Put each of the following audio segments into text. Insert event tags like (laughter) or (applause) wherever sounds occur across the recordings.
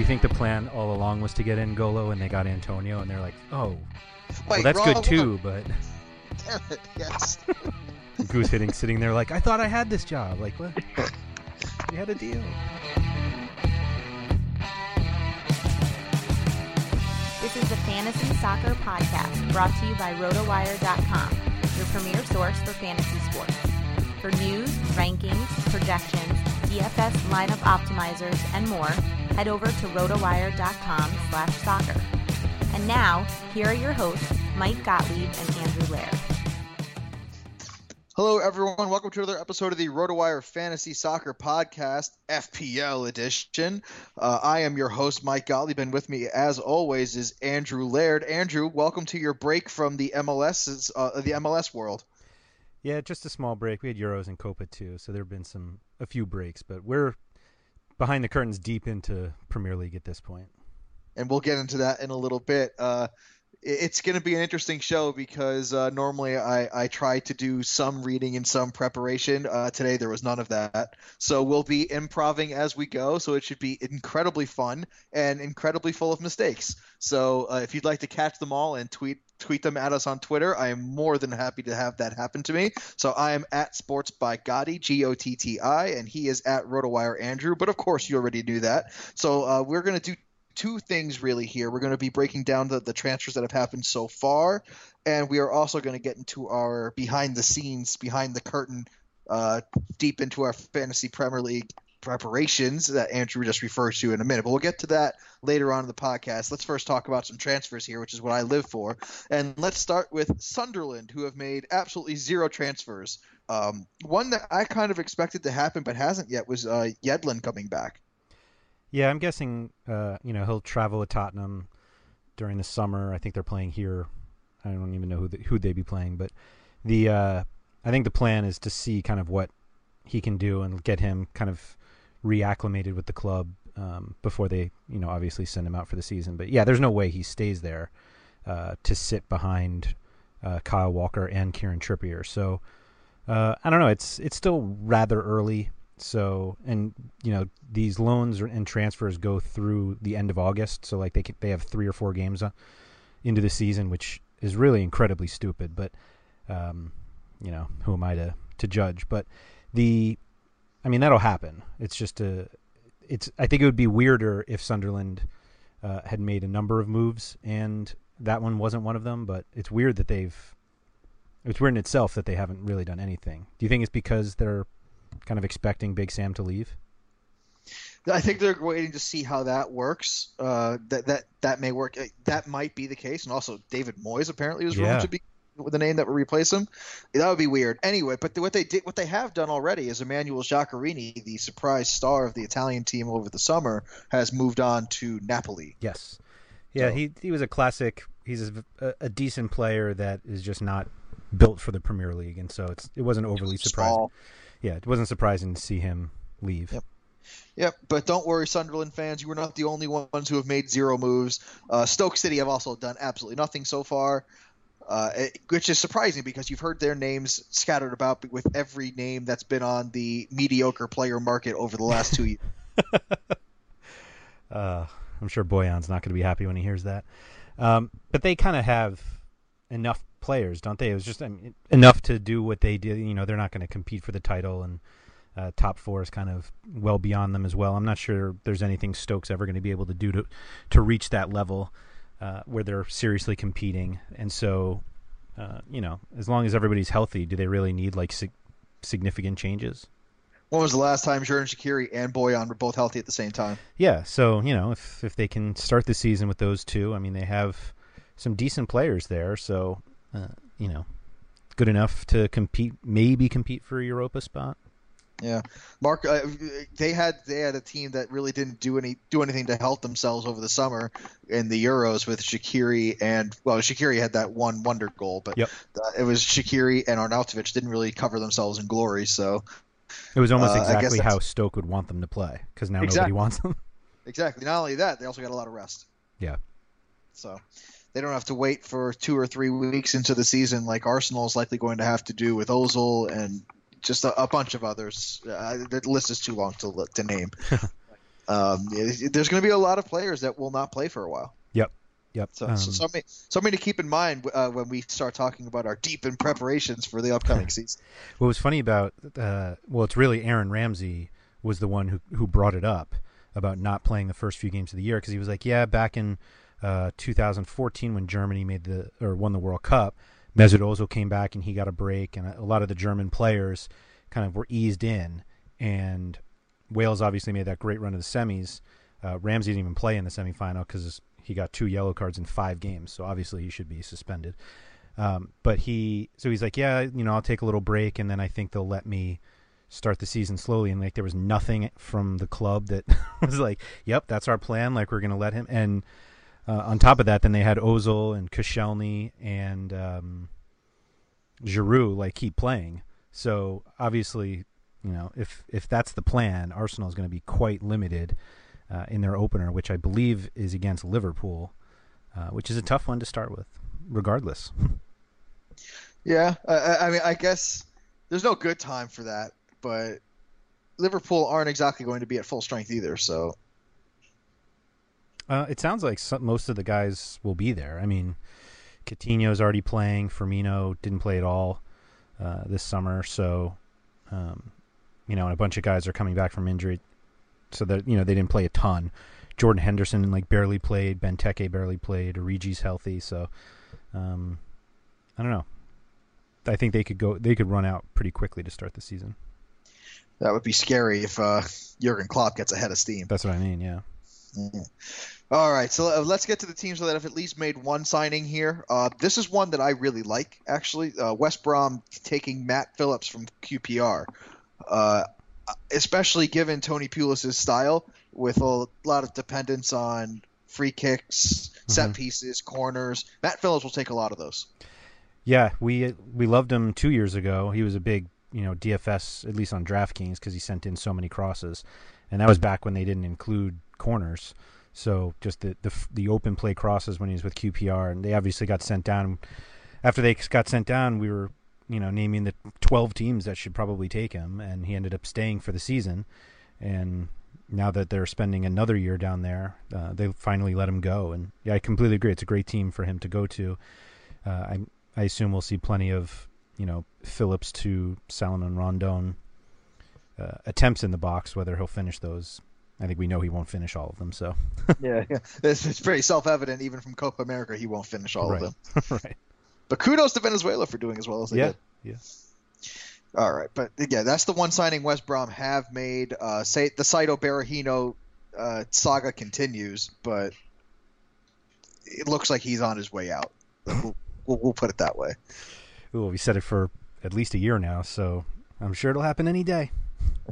You think the plan all along was to get N'Golo and they got Antonio and they're like, oh, well, that's wrong good too, one. (laughs) but Damn it, yes. (laughs) Goose hitting sitting there like, I thought I had this job. Like, what? we had a deal. This is the Fantasy Soccer Podcast brought to you by RotoWire.com, your premier source for fantasy sports. For news, rankings, projections, DFS lineup optimizers, and more, head over to RotoWire.com slash soccer. And now, here are your hosts, Mike Gottlieb and Andrew Laird. Hello, everyone. Welcome to another episode of the RotoWire Fantasy Soccer Podcast, FPL edition. Uh, I am your host, Mike Gottlieb, and with me, as always, is Andrew Laird. Andrew, welcome to your break from the MLS, uh, the MLS world. Yeah, just a small break. We had Euros and Copa too, so there have been some a few breaks, but we're behind the curtains deep into Premier League at this point. and we'll get into that in a little bit. Uh, it's going to be an interesting show because uh, normally I, I try to do some reading and some preparation. Uh, today there was none of that, so we'll be improving as we go. So it should be incredibly fun and incredibly full of mistakes. So uh, if you'd like to catch them all and tweet tweet them at us on Twitter, I am more than happy to have that happen to me. So I am at Sports by Gotti, G O T T I, and he is at RotoWire Andrew. But of course you already knew that. So uh, we're going to do two things really here. We're going to be breaking down the, the transfers that have happened so far, and we are also going to get into our behind the scenes, behind the curtain, uh, deep into our fantasy Premier League preparations that Andrew just referred to in a minute. But we'll get to that later on in the podcast. Let's first talk about some transfers here, which is what I live for. And let's start with Sunderland, who have made absolutely zero transfers. Um, one that I kind of expected to happen but hasn't yet was uh, Yedlin coming back. Yeah, I'm guessing uh, you know he'll travel to Tottenham during the summer. I think they're playing here. I don't even know who the, who they'd be playing, but the uh, I think the plan is to see kind of what he can do and get him kind of reacclimated with the club um, before they you know obviously send him out for the season. But yeah, there's no way he stays there uh, to sit behind uh, Kyle Walker and Kieran Trippier. So uh, I don't know. It's it's still rather early. So and you know these loans and transfers go through the end of August. So like they can, they have three or four games uh, into the season, which is really incredibly stupid. But um, you know, who am I to to judge? But the, I mean, that'll happen. It's just a, it's. I think it would be weirder if Sunderland uh, had made a number of moves and that one wasn't one of them. But it's weird that they've. It's weird in itself that they haven't really done anything. Do you think it's because they're kind of expecting Big Sam to leave? I think they're waiting to see how that works. Uh, that that that may work. Uh, that might be the case. And also, David Moyes apparently was Yeah. rumored to be with the name that would replace him. That would be weird. Anyway, but what they did, what they have done already is Emmanuel Giaccherini, the surprise star of the Italian team over the summer, has moved on to Napoli. Yes. Yeah, So- he he was a classic. He's a, a decent player that is just not built for the Premier League, and so it's it wasn't overly surprising. Small. Yeah, it wasn't surprising to see him leave. Yep. Yep, but don't worry, Sunderland fans. You were not the only ones who have made zero moves. Uh, Stoke City have also done absolutely nothing so far, uh, it- which is surprising because you've heard their names scattered about with every name that's been on the mediocre player market over the last two (laughs) years. Uh, I'm sure Bojan's not going to be happy when he hears that. Um, but they kind of have enough players, don't they? It was just I mean, enough to do what they did. You know, they're not going to compete for the title, and uh, top four is kind of well beyond them as well. I'm not sure there's anything Stokes ever going to be able to do to to reach that level uh, where they're seriously competing. And so, uh, you know, as long as everybody's healthy, do they really need like sig- significant changes? When was the last time Xherdan Shaqiri and Bojan were both healthy at the same time? Yeah, so you know, if if they can start the season with those two, I mean, they have some decent players there, so uh, you know, good enough to compete, maybe compete for a Europa spot. Yeah, Mark. Uh, they had they had a team that really didn't do any do anything to help themselves over the summer in the Euros with Shaqiri and well, Shaqiri had that one wonder goal, but Yep. it was Shaqiri and Arnautovic didn't really cover themselves in glory. So It was almost Uh, exactly how Stoke would want them to play because now Exactly. nobody wants them. (laughs) exactly. Not only that, they also got a lot of rest. Yeah. So they don't have to wait for two or three weeks into the season like Arsenal is likely going to have to do with Ozil and just a, a bunch of others. Uh, the list is too long to to name. (laughs) um, there's going to be a lot of players that will not play for a while. yep, yep. So, Um, so something, something to keep in mind uh, when we start talking about our deep in preparations for the upcoming (laughs) season. What was funny about uh, well, it's really Aaron Ramsey was the one who who brought it up about not playing the first few games of the year because he was like, yeah, back in uh, 2014 when Germany made the or won the World Cup, Mesut Ozil came back and he got a break, and a lot of the German players kind of were eased in, and Wales obviously made that great run to the semis. Uh, Ramsey didn't even play in the semifinal because he got two yellow cards in five games, so obviously he should be suspended. Um, but he, so he's like, yeah, you know, I'll take a little break, and then I think they'll let me start the season slowly. And like, there was nothing from the club that (laughs) was like, yep, that's our plan. Like, we're gonna let him. And uh, on top of that, then they had Ozil and Koscielny and um, Giroud like keep playing. So obviously, you know, if if that's the plan, Arsenal is going to be quite limited uh, in their opener, which I believe is against Liverpool, uh, which is a tough one to start with, regardless. Yeah, I- I, I mean, I guess there's no good time for that, but Liverpool aren't exactly going to be at full strength either. So Uh, it sounds like some, most of the guys will be there. I mean, Coutinho's already playing. Firmino didn't play at all uh, this summer, so um, you know, and a bunch of guys are coming back from injury, so that you know they didn't play a ton. Jordan Henderson like barely played. Benteke barely played. Origi's healthy, so um, I don't know. I think they could go. They could run out pretty quickly to start the season. that would be scary if uh, Jurgen Klopp gets ahead of steam. That's what I mean. Yeah. Mhm. All right, so uh, let's get to the teams that have at least made one signing here. Uh, this is one that I really like, actually. Uh, West Brom taking Matt Phillips from QPR, uh, especially given Tony Pulis' style, with a lot of dependence on free kicks, set Mhm. pieces, corners. Matt Phillips will take a lot of those. Yeah, we we loved him two years ago. He was a big, you know, DFS at least on DraftKings because he sent in so many crosses, and that was back when they didn't include corners. So just the the, the open play crosses when he was with QPR, and they obviously got sent down. After they got sent down, we were you know naming the twelve teams that should probably take him, and he ended up staying for the season. And now that they're spending another year down there, uh, they finally let him go. And yeah, I completely agree. It's a great team for him to go to. Uh, I I assume we'll see plenty of you know Phillips to Salomon Rondon uh, attempts in the box. Whether he'll finish those, I think we know he won't finish all of them. So (laughs) yeah, yeah. It's, it's very self-evident even from Copa America he won't finish all right. of them. (laughs) right. But kudos to Venezuela for doing as well as they Yeah. did. Yeah. All right, but yeah, that's the one signing West Brom have made. Uh, say the Saido Berahino uh, saga continues, but it looks like he's on his way out. We'll, we'll, we'll put it that way. Ooh, we said it for at least a year now, so I'm sure it'll happen any day.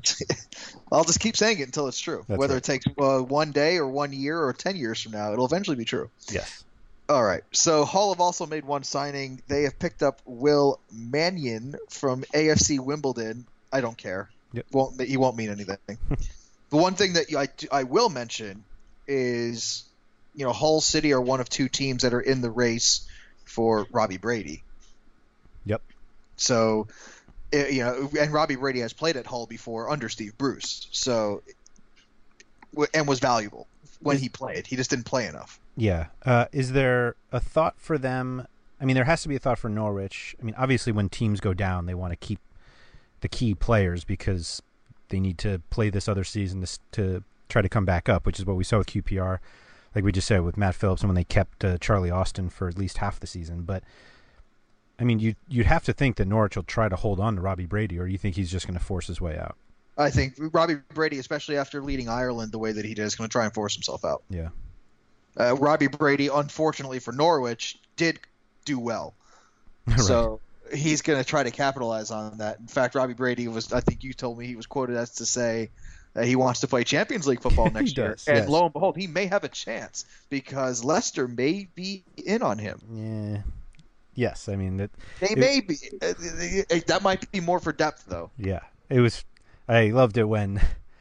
(laughs) I'll just keep saying it until it's true. That's Whether right. it takes uh, one day or one year or ten years from now, it'll eventually be true. Yes. All right. So Hull have also made one signing. They have picked up Will Mannion from AFC Wimbledon. I don't care. Yep. Won't he won't mean anything. (laughs) the one thing that I, I will mention is, you know, Hull City are one of two teams that are in the race for Robbie Brady. Yep. So, eh, you know, and Robbie Brady has played at Hull before under Steve Bruce. So, and was valuable when he played. He just didn't play enough. Yeah. Uh, is there a thought for them? I mean, there has to be a thought for Norwich. I mean, obviously, when teams go down, they want to keep the key players because they need to play this other season to, to try to come back up, which is what we saw with QPR. Like we just said with Matt Phillips, and when they kept uh, Charlie Austin for at least half the season. But I mean, you you'd have to think that Norwich will try to hold on to Robbie Brady, or do you think he's just going to force his way out? I think Robbie Brady, especially after leading Ireland the way that he did, is going to try and force himself out. Yeah. Uh, Robbie Brady, unfortunately for Norwich, did do well, (laughs) Right. so he's going to try to capitalize on that. In fact, Robbie Brady was, I think you told me he was quoted as to say that he wants to play Champions League football (laughs) next year, does, and yes. lo and behold, he may have a chance because Leicester may be in on him. yeah. Yes, I mean that. They It- may be. Uh, That might be more for depth, though. Yeah, it was. I loved it when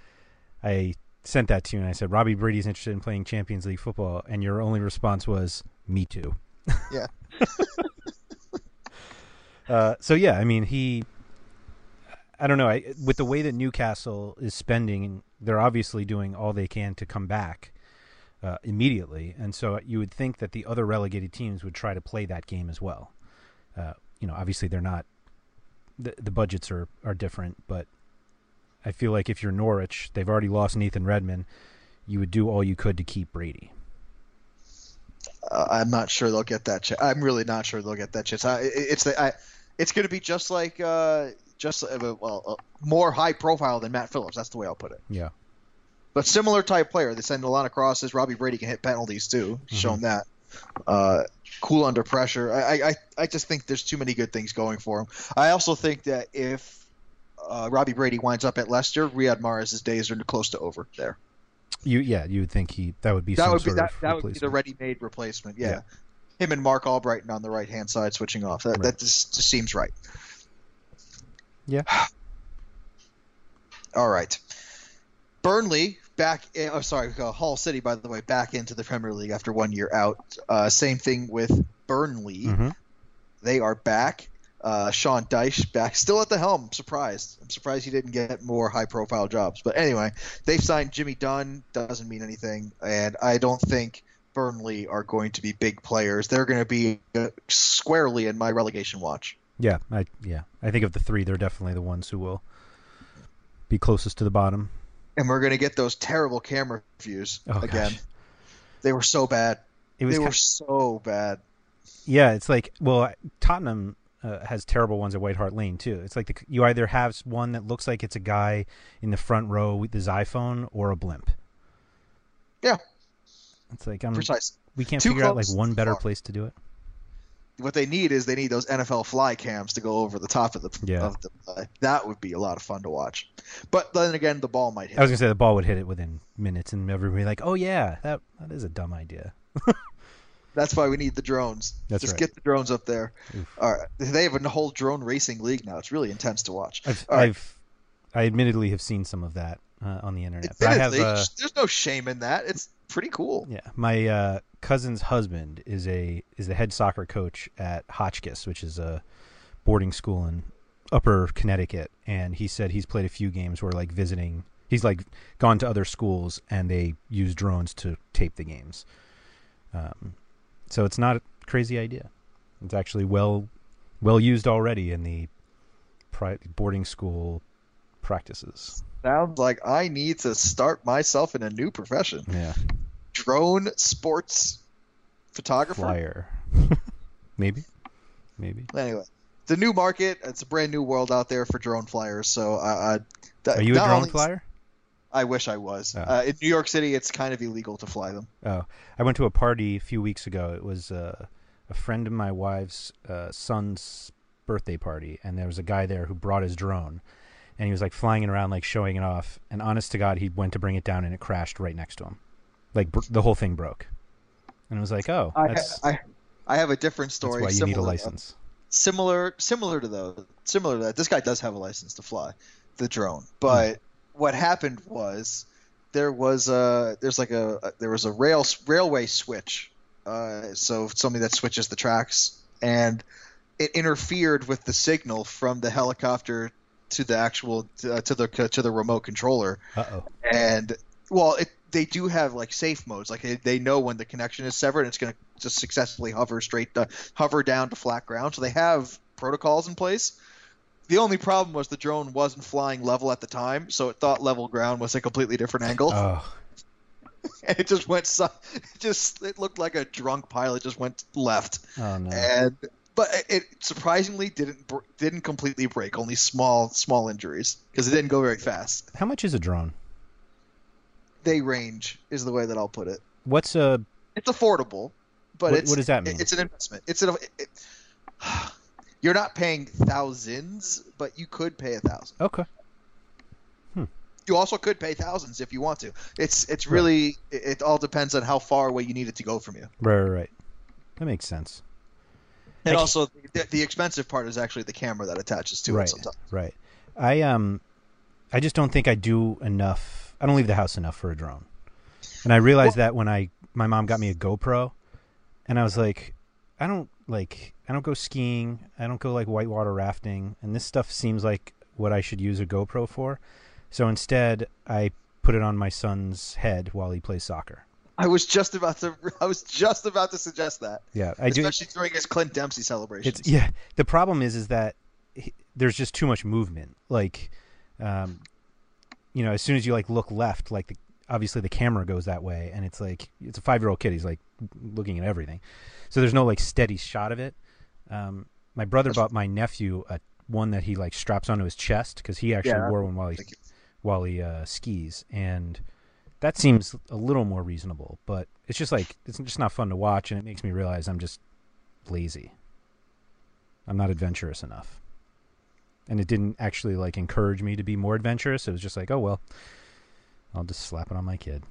(laughs) I sent that to you and I said Robbie Brady's interested in playing Champions League football, and your only response was "Me too." (laughs) Yeah. (laughs) uh, so yeah, I mean he. I don't know. I, with the way that Newcastle is spending, they're obviously doing all they can to come back uh, immediately, and so you would think that the other relegated teams would try to play that game as well. Uh, you know, obviously they're not. The, the budgets are, are different, but I feel like if you're Norwich, they've already lost Nathan Redmond. You would do all you could to keep Brady. uh, I'm not sure they'll get that. Ch- I'm really not sure they'll get that chance. I, it's the, I, it's going to be just like uh, just uh, well uh, more high profile than Matt Phillips. That's the way I'll put it. Yeah. But similar type player. They send a lot of crosses. Robbie Brady can hit penalties too. Shown that. Uh, cool under pressure. I, I I just think there's too many good things going for him. I also think that if uh, Robbie Brady winds up at Leicester, Riyad Mahrez's days are close to over there. You yeah, you would think he that would be that would be that, that would be the ready-made replacement. Yeah. Yeah. him and Marc Albrighton on the right-hand side switching off. That, Right. that just, just seems right. Yeah. (sighs) All right, Burnley back. In, oh, sorry, uh, Hull City. By the way, back into the Premier League after one year out. Uh, same thing with Burnley. Mhm. They are back. Uh, Sean Dyche back, still at the helm. I'm surprised. I'm surprised he didn't get more high-profile jobs. But anyway, they've signed Jimmy Dunne. Doesn't mean anything, and I don't think Burnley are going to be big players. They're going to be uh, squarely in my relegation watch. Yeah, I yeah. I think of the three, they're definitely the ones who will be closest to the bottom. And we're going to get those terrible camera views Oh, again. gosh. They were so bad. It was They were so bad. Yeah, it's like well, Tottenham uh, has terrible ones at White Hart Lane too. It's like the, you either have one that looks like it's a guy in the front row with his iPhone or a blimp. Yeah, It's like I'm, precise. we can't Too figure out like one better far. place to do it. What they need is they need those NFL fly cams to go over the top of the Yeah. of the play. That would be a lot of fun to watch. But then again, the ball might hit. I was gonna say the ball would hit it within minutes, and everybody like, "Oh yeah, that that is a dumb idea." (laughs) That's why we need the drones. That's Just right. get the drones up there. Oof. All right. They have a whole drone racing league now. It's really intense to watch. I've, All right. I've, I admittedly have seen some of that uh, on the internet, but I have. Uh, there's no shame in that. It's pretty cool. yeah, my uh, cousin's husband is a is the head soccer coach at Hotchkiss, which is a boarding school in Upper Connecticut, and he said he's played a few games where like visiting. He's like gone to other schools and they use drones to tape the games. Um, so it's not a crazy idea. It's actually well well used already in the pri- boarding school practices. Sounds like I need to start myself in a new profession. Yeah, Drone sports photographer. flyer. (laughs) maybe, maybe. Anyway, the new market. It's a brand new world out there for drone flyers. So, uh, uh, Are you a drone only- flyer? I wish I was. Oh. Uh, in New York City, it's kind of illegal to fly them. Oh, I went to a party a few weeks ago. It was uh, a friend of my wife's uh, son's birthday party, and there was a guy there who brought his drone, and he was like flying it around, like showing it off. And honest to God, he went to bring it down, and it crashed right next to him, like br- the whole thing broke. And it was like, oh, I, that's, I, I have a different that's story. why you need a license. Similar, similar to those, similar to that. This guy does have a license to fly the drone, but Hmm. what happened was there was a there's like a, a there was a rail railway switch, uh, so something that switches the tracks, and it interfered with the signal from the helicopter to the actual uh, to the to the remote controller, Uh oh. and well it they do have like safe modes. Like they, they know when the connection is severed and it's going to just successfully hover straight uh, hover down to flat ground. So they have protocols in place. The only problem was the drone wasn't flying level at the time so it thought level ground was a completely different angle. Oh, (laughs) and it just went si- (laughs) it just it looked like a drunk pilot just went left. Oh no. and but it- surprisingly didn't didn't completely break only small small injuries because it didn't go very fast How much is a drone? they range is the way that I'll put it. What's a It's affordable, but What- it's what does that mean? It's an investment. It's an. It, (sighs) you're not paying thousands, but you could pay a thousand. okay? Hmm. You also could pay thousands if you want to. It's it's really it, it all depends on how far away you need it to go from you. Right, right, right. That makes sense. And Actually- also, the, the expensive part is actually the camera that attaches to right, it. Sometimes. right. I um, I just don't think I do enough. I don't leave the house enough for a drone, and I realized that when I my mom got me a GoPro, and I was like, I don't like I don't go skiing, I don't go like whitewater rafting, and this stuff seems like what I should use a GoPro for. So instead, I put it on my son's head while he plays soccer. I was just about to. (laughs) I was just about to suggest that, Yeah, I do. especially during his Clint Dempsey celebration. Yeah. The problem is, is that he- there's just too much movement. Like, um, you know, as soon as you like look left, like the, obviously the camera goes that way, and it's like it's a five year old kid. He's like looking at everything, so there's no like steady shot of it. Um, my brother bought my nephew a one that he like straps onto his chest because he actually Yeah, wore one while he while he uh, skis, and that seems a little more reasonable. But it's just like it's just not fun to watch, and it makes me realize I'm just lazy. I'm not adventurous enough. And it didn't actually like encourage me to be more adventurous. It was just like, oh well, I'll just slap it on my kid.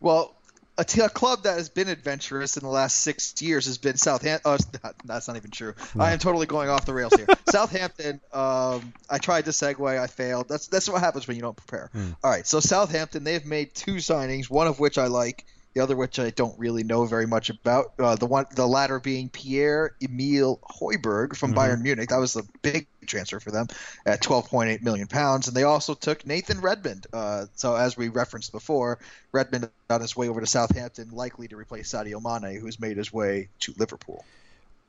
Well, a, t- a club that has been adventurous in the last six years has been Southampton. Oh, not, that's not even true. I am totally going off the rails here. (laughs) Southampton. Um, I tried to segue. I failed. That's that's what happens when you don't prepare. All right. So Southampton, they've made two signings. One of which I like. The other which I don't really know very much about. Uh, the one, the latter being Pierre Emile Højbjerg from Bayern Munich. That was a big transfer for them at 12.8 million pounds. And they also took Nathan Redmond. Uh, so as we referenced before, Redmond on his way over to Southampton, likely to replace Sadio Mane, who's made his way to Liverpool.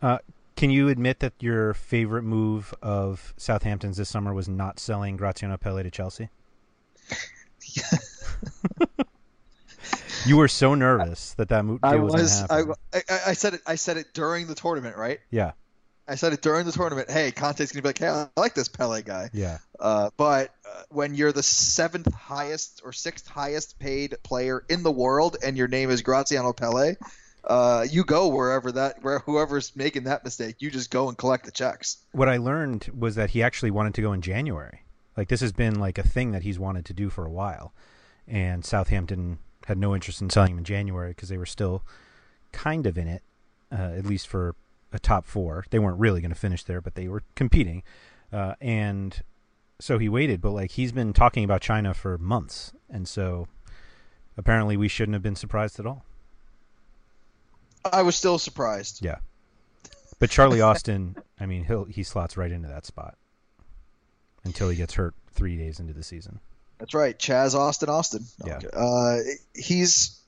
Uh, can you admit that your favorite move of Southampton's this summer was not selling Graziano Pelle to Chelsea? (laughs) you were so nervous that that mo- deal I was, I. I, I said it, I said it during the tournament, right? yeah, I said it during the tournament. Hey, Conte's gonna be like, hey, I like this Pelle guy. yeah. Uh, but uh, when you're the seventh highest or sixth highest paid player in the world and your name is Graziano Pelle, uh, you go wherever that where whoever's making that mistake, you just go and collect the checks. What I learned was that he actually wanted to go in January. Like this has been like a thing that he's wanted to do for a while, and Southampton had no interest in selling him in January because they were still kind of in it, uh, at least for a top four. They weren't really going to finish there, but they were competing, uh, and so he waited. But like he's been talking about China for months, and so apparently we shouldn't have been surprised at all. I was still surprised. Yeah. But Charlie Austin, I mean, he'll he slots right into that spot until he gets hurt three days into the season. That's right, Chaz Austin Austin. Yeah. Uh, he's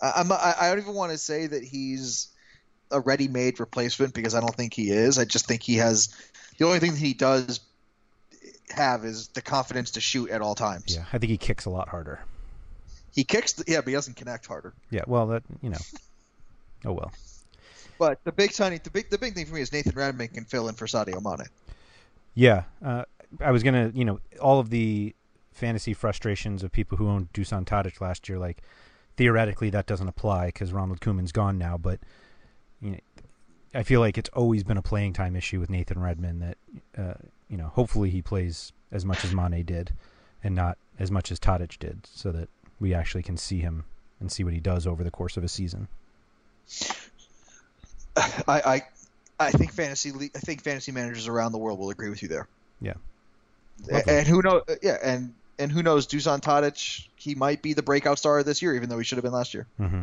I, I'm I, don't even want to say that he's a ready-made replacement because I don't think he is. I just think he has the only thing that he does have is the confidence to shoot at all times. Yeah, I think he kicks a lot harder. He kicks, the, yeah, but he doesn't connect harder. Yeah, well, that you know. Oh well. But the big tiny, the big the big thing for me is Nathan Redmond can fill in for Sadio Mane. Yeah, uh, I was gonna, you know, all of the fantasy frustrations of people who owned Dusan Tadic last year, like theoretically that doesn't apply because Ronald Koeman's gone now, but you know, I feel like it's always been a playing time issue with Nathan Redmond that, uh, you know, hopefully he plays as much as Mane did and not as much as Tadic did so that we actually can see him and see what he does over the course of a season. I, I, I think fantasy I think fantasy managers around the world will agree with you there. Yeah. And, and who knows? Yeah, and and who knows? Dusan Tadic, he might be the breakout star this year, even though he should have been last year. Mm-hmm.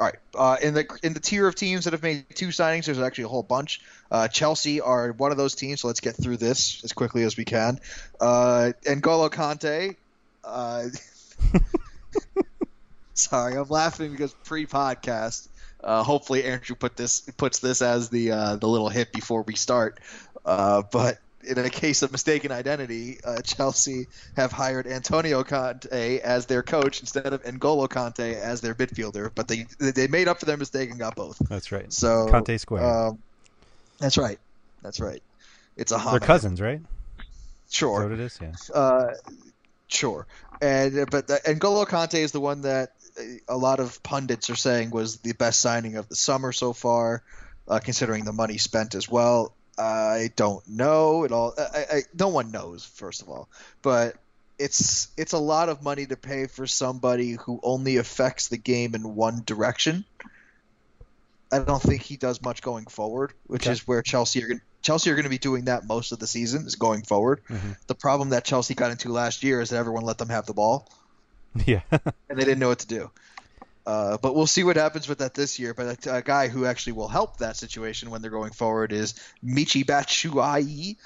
All right. Uh, in the in the tier of teams that have made two signings, there's actually a whole bunch. Uh, Chelsea are one of those teams, so let's get through this as quickly as we can. Uh, N'Golo Conte. Uh, (laughs) (laughs) sorry, I'm laughing because pre-podcast. Uh, hopefully, Andrew put this puts this as the uh, the little hit before we start. Uh, but in a case of mistaken identity, uh, Chelsea have hired Antonio Conte as their coach instead of N'Golo Kanté as their midfielder. But they they made up for their mistake and got both. That's right. So Conte Square. Um, that's right. That's right. It's a They're cousins, right? Sure. What it is? Yeah. Uh, sure. And but the, N'Golo Kanté is the one that uh, a lot of pundits are saying was the best signing of the summer so far, uh, considering the money spent as well. I don't know at all. I, I, no one knows, first of all, but it's it's a lot of money to pay for somebody who only affects the game in one direction. I don't think he does much going forward, which Okay. is where Chelsea are going. Chelsea are going to be doing that most of the season is going forward. Mhm. The problem that Chelsea got into last year is that everyone let them have the ball (laughs) Yeah. and they didn't know what to do. Uh, but we'll see what happens with that this year. But a, a guy who actually will help that situation when they're going forward is Michi Batshuayi.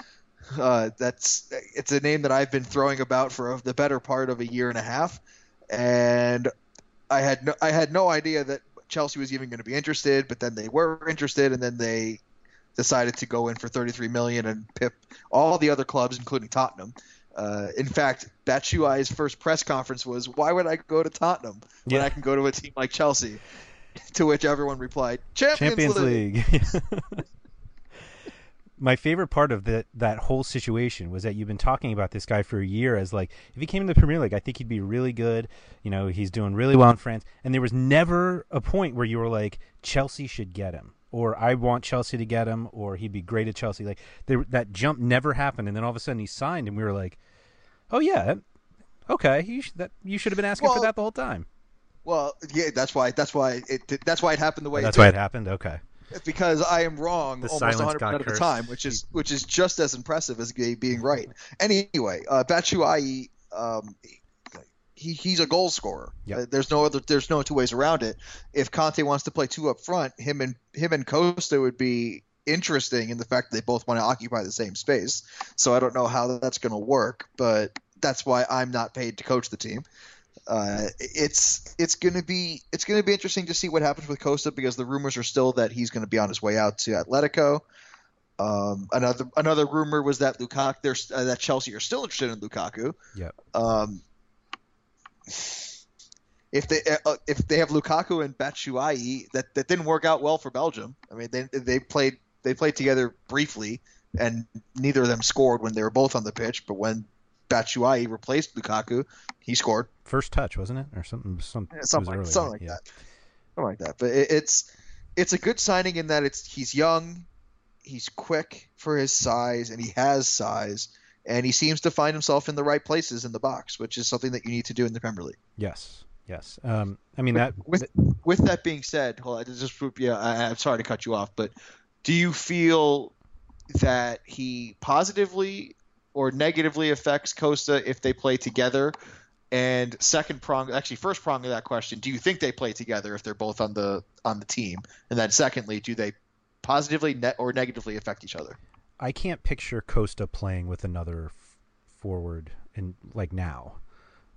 Uh, that's it's a name that I've been throwing about for the better part of a year and a half, and I had no, I had no idea that Chelsea was even going to be interested. But then they were interested, and then they decided to go in for 33 million and pip all the other clubs, including Tottenham. Uh, in fact, Batshuayi's first press conference was, "Why would I go to Tottenham when Yeah. I can go to a team like Chelsea?" To which everyone replied, "Champions, Champions League." League. (laughs) My favorite part of that that whole situation was that you've been talking about this guy for a year as like if he came to the Premier League, I think he'd be really good. You know, he's doing really well in France, and there was never a point where you were like Chelsea should get him, or I want Chelsea to get him, or he'd be great at Chelsea. Like there, that jump never happened, and then all of a sudden he signed, and we were like, oh yeah, okay, you sh- that you should have been asking for that the whole time. Well, yeah, that's why that's why it that's why it happened the way. That's it why it happened. Okay. because I am wrong The almost 100 percent of the time, which is which is just as impressive as being right. Anyway, uh, Batshuayi, um, he, he's a goal scorer. Yep. Uh, there's no other there's no two ways around it. If Conte wants to play two up front, him and him and Costa would be interesting in the fact that they both want to occupy the same space. So I don't know how that's going to work, but that's why I'm not paid to coach the team uh, it's it's going to be it's going to be interesting to see what happens with Costa because the rumors are still that he's going to be on his way out to Atletico. Um, another another rumor was that Lukaku, there's uh, that Chelsea are still interested in Lukaku. Yep. Um, if they uh, if they have Lukaku and Batshuayi, that that didn't work out well for Belgium. I mean, they they played they played together briefly, and neither of them scored when they were both on the pitch. But when Batshuayi replaced Lukaku, he scored. First touch, wasn't it, or something? Some, it something early, something right? like Yeah. that. Something like that. But it, it's it's a good signing in that it's he's young, he's quick for his size, and he has size, and he seems to find himself in the right places in the box, which is something that you need to do in the Premier League. Yes, yes. Um, I mean that. With with that being said, hold on, just yeah, I, I'm sorry to cut you off, but do you feel that he positively or negatively affects Costa if they play together? And second prong, actually, first prong of that question: Do you think they play together if they're both on the on the team? And then secondly, do they positively ne- or negatively affect each other? I can't picture Costa playing with another f- forward in like now,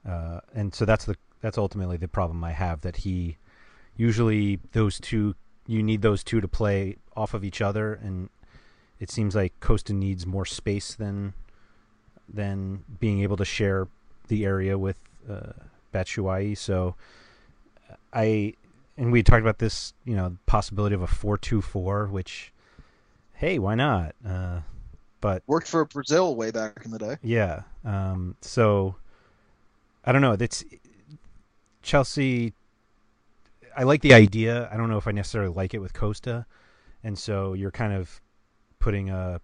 uh, and so that's the that's ultimately the problem I have that he usually those two you need those two to play off of each other and it seems like Costa needs more space than than being able to share the area with uh, Batshuayi. So I and we talked about this, you know, possibility of a four-two-four, which hey, why not? Uh, but worked for Brazil way back in the day. Yeah. Um, so I don't know. It's Chelsea. I like the idea. I don't know if I necessarily like it with Costa, and so you're kind of putting a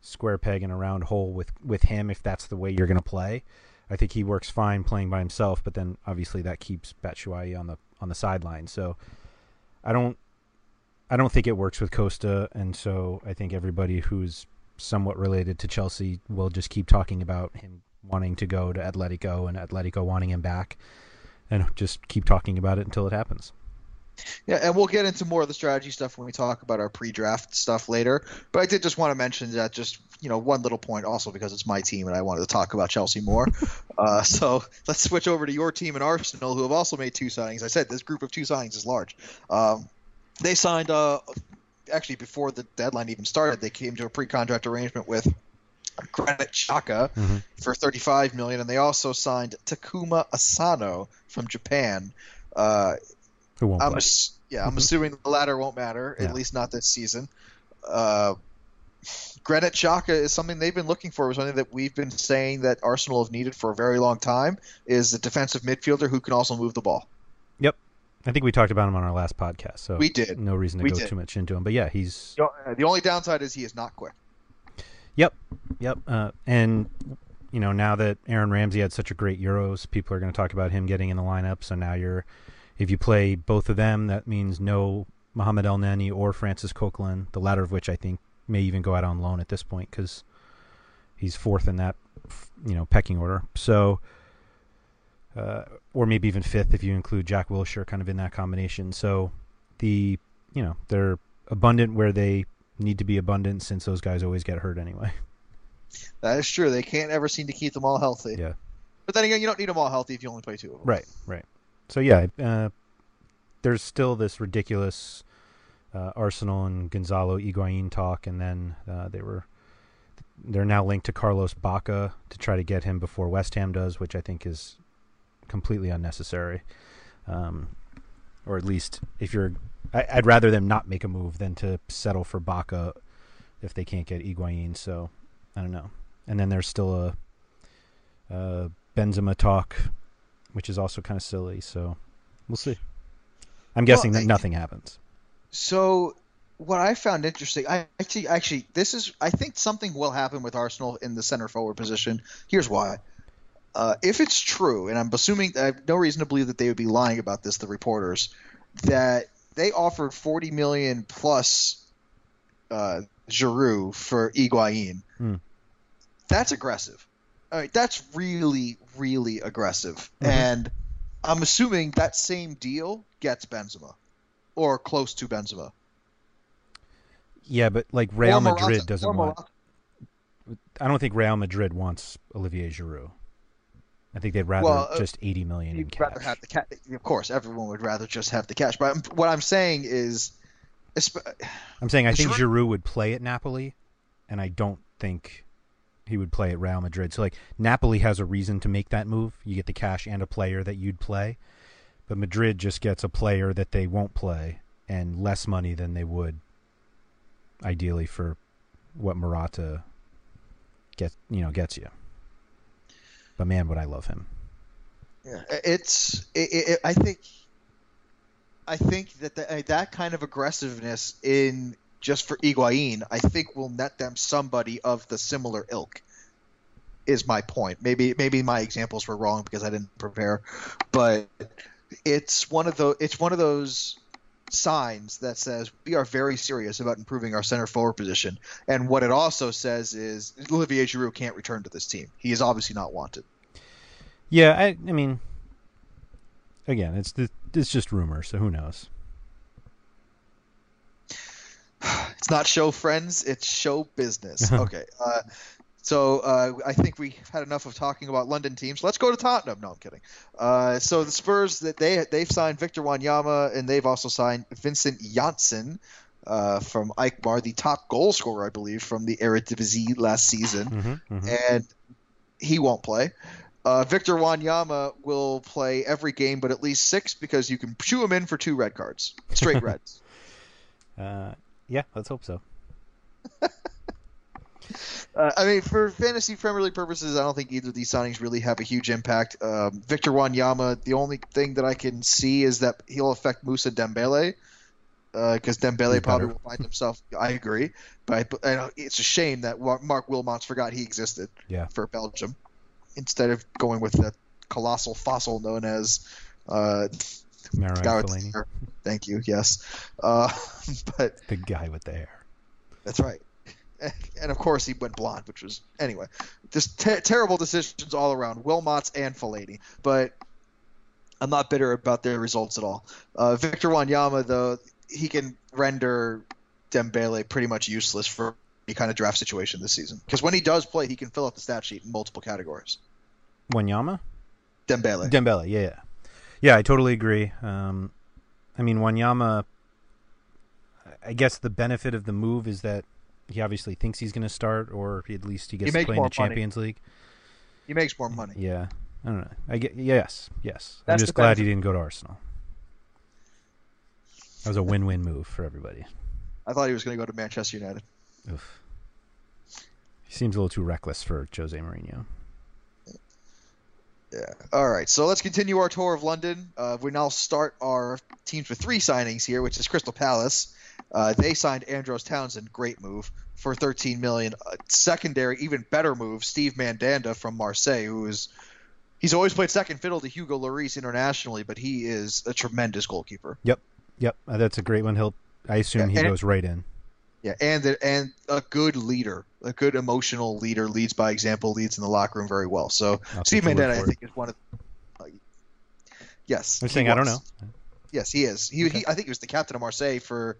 square peg in a round hole with with him if that's the way you're going to play. I think he works fine playing by himself, but then obviously that keeps Batshuayi on the on the sideline. So I don't I don't think it works with Costa, and so I think everybody who's somewhat related to Chelsea will just keep talking about him wanting to go to Atletico and Atletico wanting him back, and just keep talking about it until it happens. Yeah, and we'll get into more of the strategy stuff when we talk about our pre-draft stuff later. But I did just want to mention that just you know one little point also because it's my team and I wanted to talk about Chelsea more. (laughs) uh, so let's switch over to your team and Arsenal, who have also made two signings. I said this group of two signings is large. Um, they signed uh, actually before the deadline even started. They came to a pre-contract arrangement with Granit Xhaka mm-hmm. for 35 million, and they also signed Takuma Asano from Japan. Uh, who won't I'm play. ass- yeah, I'm assuming the latter won't matter, Yeah. at least not this season. Uh, Granit Xhaka is something they've been looking for. Something that we've been saying that Arsenal have needed for a very long time is a defensive midfielder who can also move the ball. Yep. I think we talked about him on our last podcast, so We did. no reason to We go did. too much into him. But yeah, he's know, uh, The only downside is he is not quick. Yep, yep. Uh, and you know, now that Aaron Ramsey had such a great Euros, people are going to talk about him getting in the lineup. So now you're, if you play both of them, that means no Mohamed Elneny or Francis Coquelin, the latter of which I think may even go out on loan at this point because he's fourth in that, you know, pecking order. So. Uh, or maybe even fifth if you include Jack Wilshere kind of in that combination. So the you know they're abundant where they need to be abundant since those guys always get hurt anyway. (laughs) That is true. They can't ever seem to keep them all healthy. Yeah. But then again, you don't need them all healthy if you only play two of them. Right, right. So yeah, uh, there's still this ridiculous uh, Arsenal and Gonzalo Higuain talk, and then uh, they were they're now linked to Carlos Bacca to try to get him before West Ham does, which I think is completely unnecessary. Um, or at least if you're, I, I'd rather them not make a move than to settle for Bacca if they can't get Higuain. So I don't know. And then there's still a, a Benzema talk, which is also kind of silly. So we'll see. I'm guessing Well, that I- nothing happens. So what I found interesting, I actually, actually, this is, I think something will happen with Arsenal in the center forward position. Here's why. Uh, if it's true, and I'm assuming I have no reason to believe that they would be lying about this, the reporters, that they offered 40 million plus uh, Giroud for Higuain. Hmm. That's aggressive. All right, that's really, really aggressive. Mhm. And I'm assuming that same deal gets Benzema or close to Benzema. Yeah, but like Real Madrid doesn't want. I don't think Real Madrid wants Olivier Giroud. I think they'd rather Well, uh, just 80 million in cash. rather have the cash. Of course, everyone would rather just have the cash. But I'm- what I'm saying is, esp- I'm saying I think Giroud- Giroud would play at Napoli, and I don't think he would play at Real Madrid. So like Napoli has a reason to make that move. You get the cash and a player that you'd play, but Madrid just gets a player that they won't play and less money than they would ideally for what Morata get you know gets you. But man, would I love him. Yeah, it's. It, it, I think. I think that the, uh, that kind of aggressiveness in just for Higuain, I think will net them somebody of the similar ilk. Is my point. Maybe maybe my examples were wrong because I didn't prepare, but it's one of the it's one of those signs that says we are very serious about improving our center forward position. And what it also says is Olivier Giroud can't return to this team. He is obviously not wanted. Yeah, I I mean again, it's the, it's just rumor, so who knows. (sighs) It's not show friends, it's show business. (laughs) okay. Uh, So uh, I think we had enough of talking about London teams. Let's go to Tottenham. No, I'm kidding. Uh, so the Spurs that they they've signed Victor Wanyama and they've also signed Vincent Janssen uh, from Alkmaar, the top goal scorer I believe from the Eredivisie last season, Mm-hmm, mm-hmm. and he won't play. Uh, Victor Wanyama will play every game, but at least six because you can chew him in for two red cards, straight (laughs) reds. Uh, yeah, let's hope so. (laughs) Uh, I mean, for fantasy Premier League purposes, I don't think either of these signings really have a huge impact. Um, Victor Wanyama, the only thing that I can see is that he'll affect Musa Dembele, because Dembele probably will find himself. I agree, but I, I know it's a shame that Marc Wilmots forgot he existed Yeah. for Belgium instead of going with the colossal fossil known as. Uh, Marouane Gareth Fellaini, Bale. Thank you. Yes, uh, (laughs) but the guy with the hair. that's right. (laughs) And of course, he went blonde, which was anyway. Just te- terrible decisions all around, Wilmots and Fellaini. But I'm not bitter about their results at all. Uh, Victor Wanyama, though, he can render Dembele pretty much useless for any kind of draft situation this season. Because when he does play, he can fill out the stat sheet in multiple categories. Wanyama? Dembele. Dembele, yeah, yeah, yeah. I totally agree. Um, I mean, Wanyama. I guess the benefit of the move is that he obviously thinks he's going to start, or at least he gets to play in the money. Champions League. he makes more money. Yeah, I don't know. I get yes, yes. I'm just glad he didn't go to Arsenal. That was a win-win move for everybody. I thought he was going to go to Manchester United. Oof. He seems a little too reckless for Jose Mourinho. Yeah. All right. So let's continue our tour of London. Uh, we now start our teams with three signings here, which is Crystal Palace. Uh, they signed Andros Townsend, great move for 13 million. Uh, secondary, even better move, Steve Mandanda from Marseille, who is he's always played second fiddle to Hugo Lloris internationally, but he is a tremendous goalkeeper. Yep, yep. Uh, that's a great one. He'll. I assume he And- goes right in. Yeah, and the, and a good leader, a good emotional leader, leads by example, leads in the locker room very well. So I'll Steve take your word Mandanda, I think, is one of. Uh, yes, I'm he saying I don't know. Yes, he is. He, he I think he was the captain of Marseille for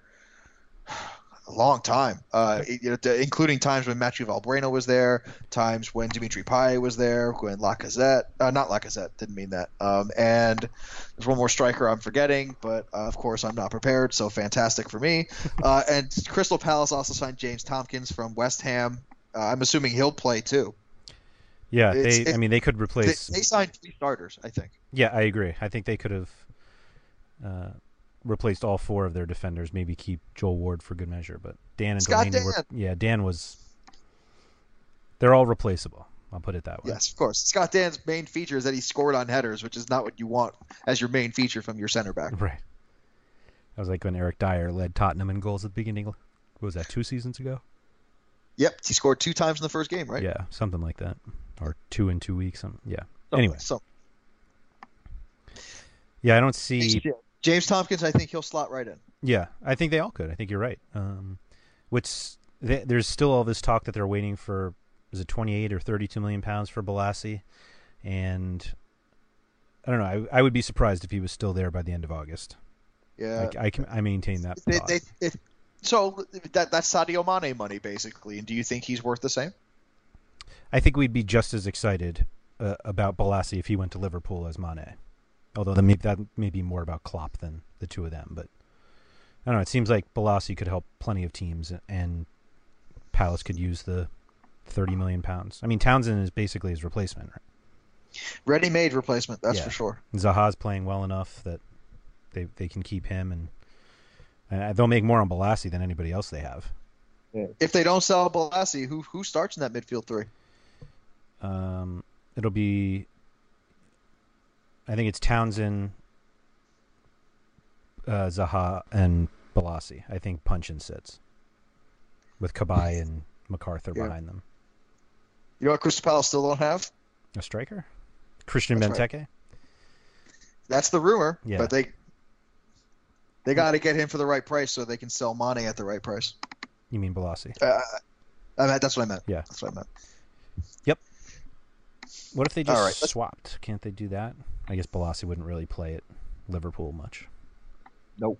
(sighs) a long time. Uh, you know, including times when Matthew Valbuena was there, times when Dimitri Payet was there, when Lacazette, uh, not Lacazette, didn't mean that. Um, and there's one more striker I'm forgetting, but uh, of course I'm not prepared, so fantastic for me. (laughs) Uh, and Crystal Palace also signed James Tomkins from West Ham. Uh, I'm assuming he'll play too. Yeah, It's- they. I mean, they could They, replace. they signed three starters, I think. Yeah, I agree. I think they could have uh, replaced all four of their defenders. Maybe keep Joel Ward for good measure, but Dann and Scott Delaney were. Dann. Yeah, Dann was. They're all replaceable. I'll put it that way. Yes, of course. Scott Dann's main feature is that he scored on headers, which is not what you want as your main feature from your center back. Right. That was like when Eric Dier led Tottenham in goals at the beginning. What was that? Two seasons ago? Yep, he scored two times in the first game, right? Yeah, something like that, or two in two weeks. Yeah. Something- Anyway, so yeah, I don't see. James Tomkins, I think he'll slot right in. Yeah, I think they all could. I think you're right. Um, which th- there's still all this talk that they're waiting for. Is it 28 or 32 million pounds for Bolasie? And I don't know. I, I would be surprised if he was still there by the end of August. Yeah, I, I can I maintain that. they, they, it, so that that's Sadio Mane money basically. And do you think he's worth the same? I think we'd be just as excited uh, about Bolasie if he went to Liverpool as Mane. Although that may, that may be more about Klopp than the two of them. But I don't know. It seems like Bolasie could help plenty of teams, and Palace could use the 30 million pounds. I mean, Townsend is basically his replacement. Right? Ready-made replacement, that's Yeah. for sure. Zaha's playing well enough that they they can keep him, and, and they'll make more on Bolasie than anybody else they have. If they don't sell Bolasie, who who starts in that midfield three? Um, it'll be. I think it's Townsend, uh, Zaha, and Bolasie. I think Puncheon sits with Cabaye and McArthur Yeah. behind them. You know what Crystal Palace still don't have? A striker, Christian That's right. Benteke. That's the rumor. Yeah. But they they got to get him for the right price so they can sell Mane at the right price. You mean Bolasie? Uh, I meant, that's what I meant. Yeah. That's what I meant. Yep. What if they just right, swapped? Can't they do that? I guess Bolasie wouldn't really play at Liverpool much. Nope.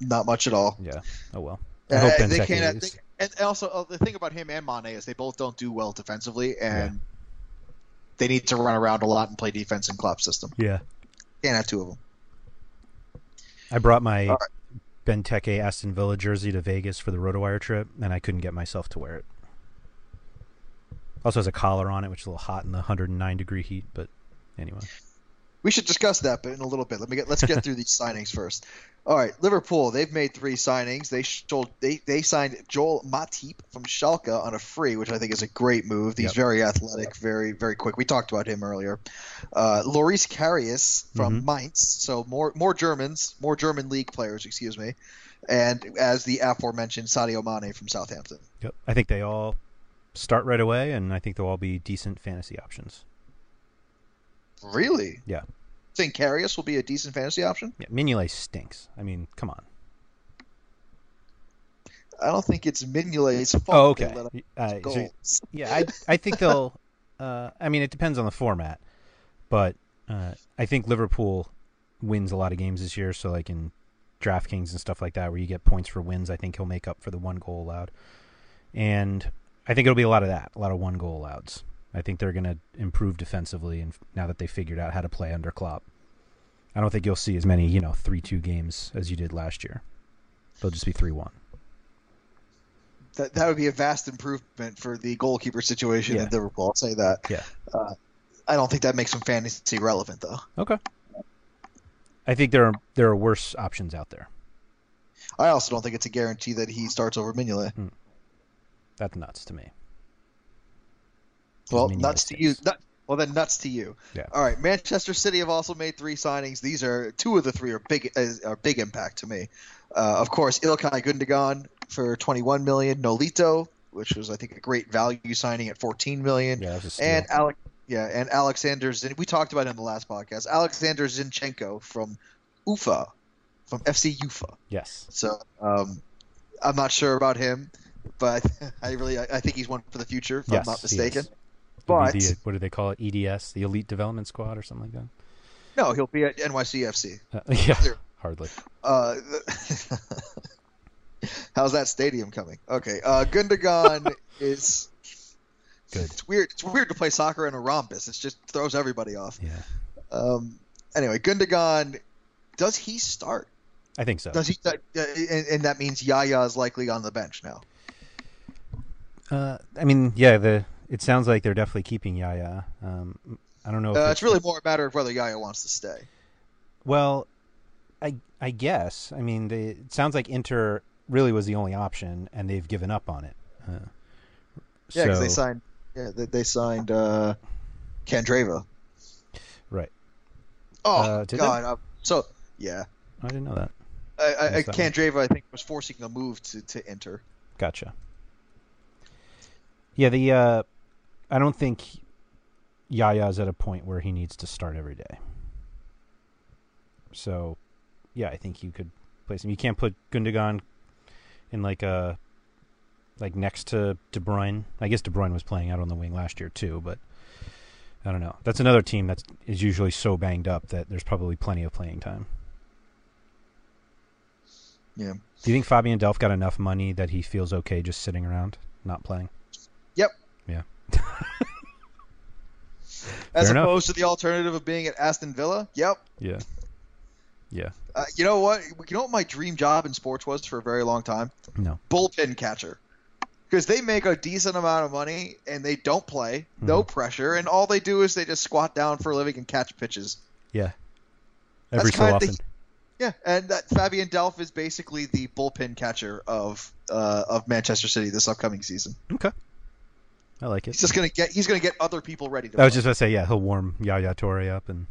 Not much at all. Yeah. Oh well. I Uh, hope they can't. is. They, And also, uh, the thing about him and Mane is they both don't do well defensively, and they need to run around a lot and play defense in Klopp's system. Yeah. Can't have two of them. I brought my All right. Benteke Aston Villa jersey to Vegas for the RotoWire trip, and I couldn't get myself to wear it. Also has a collar on it, which is a little hot in the 109 degree heat, but anyway. We should discuss that, but in a little bit. Let me get let's get through these (laughs) signings first. All right, Liverpool. They've made three signings. They sold, they they signed Joel Matip from Schalke on a free, which I think is a great move. He's Yep. very athletic, very very quick. We talked about him earlier. Uh, Loris Karius from Mhm. Mainz. So more more Germans, more German league players. Excuse me. And as the aforementioned Sadio Mane from Southampton. Yep. I think they all start right away, and I think they'll all be decent fantasy options. Really? Yeah. Think Karius will be a decent fantasy option? Yeah, Mignolet stinks. I mean, come on. I don't think it's Mignolet's fault. Oh, okay. Uh, so- yeah, I I think they'll. (laughs) Uh, I mean, it depends on the format, but uh, I think Liverpool wins a lot of games this year. So, like in DraftKings and stuff like that, where you get points for wins, I think he'll make up for the one goal allowed. And I think it'll be a lot of that, a lot of one goal alloweds. I think they're going to improve defensively, and now that they figured out how to play under Klopp, I don't think you'll see as many, you know, three-two games as you did last year. They'll just be three-one. That, that would be a vast improvement for the goalkeeper situation Yeah. at Liverpool. I'll say that. Yeah. Uh, I don't think that makes them fantasy relevant, though. Okay. I think there are there are worse options out there. I also don't think it's a guarantee that he starts over Mignolet. That's nuts to me. Well, nuts to you. Nut, well, then nuts to you. Yeah. All right. Manchester City have also made three signings. These are two of the three are big are big impact to me. Uh, of course, Ilkay Gundogan for 21 million. Nolito, which was I think a great value signing at 14 million. Yeah, that was a steal. and Alec, yeah, and Alexander Zin. We talked about him in the last podcast. Alexander Zinchenko from Ufa, from FC Ufa. yes. So um, I'm not sure about him, but (laughs) I really I, think he's one for the future. If yes, I'm not mistaken. Is. He'll be But what do they call it? EDS, the Elite Development Squad, or something like that. no, he'll be at NYCFC. Uh, (laughs) yeah, hardly. Uh, (laughs) how's that stadium coming? Okay, uh, Gundogan (laughs) is Good. It's weird. It's weird to play soccer in a rhombus. It just throws everybody off. Yeah, Um, anyway, Gundogan, does he start? I think so. Does he? Uh, and, and that means Yaya is likely on the bench now. Uh, I mean, yeah, the it sounds like they're definitely keeping Yaya. Um, I don't know. If Uh, it's really more a matter of whether Yaya wants to stay. Well, I I guess. I mean, they, it sounds like Inter really was the only option, and they've given up on it. Uh, Yeah, because so, they signed. Yeah, they, they signed uh, Candreva. right. Oh Uh? God! uh, so yeah, I didn't know that. I, I, I, Missed that one. Candreva I think was forcing a move to to Inter. Gotcha. Yeah, the uh, I don't think Yaya's at a point where he needs to start every day. So, yeah, I think you could place him. You can't put Gundogan in like a like next to De Bruyne. I guess De Bruyne was playing out on the wing last year too, but I don't know. That's another team that is usually so banged up that there's probably plenty of playing time. Yeah. Do you think Fabian Delph got enough money that he feels okay just sitting around, not playing? Yep. Yeah. (laughs) As Fair enough. opposed to the alternative of being at Aston Villa. Yep. Yeah. Yeah. Uh, you know what? You know what my dream job in sports was for a very long time? No. Bullpen catcher. Because they make a decent amount of money and they don't play, no Mm-hmm. pressure, and all they do is they just squat down for a living and catch pitches. Yeah. That's Every so often. the- Yeah, and that Fabian Delph is basically the bullpen catcher of uh, of Manchester City this upcoming season. Okay. I like it. He's just gonna get he's gonna get other people ready to. I was play. just going to say, yeah, he'll warm Yaya Toure up and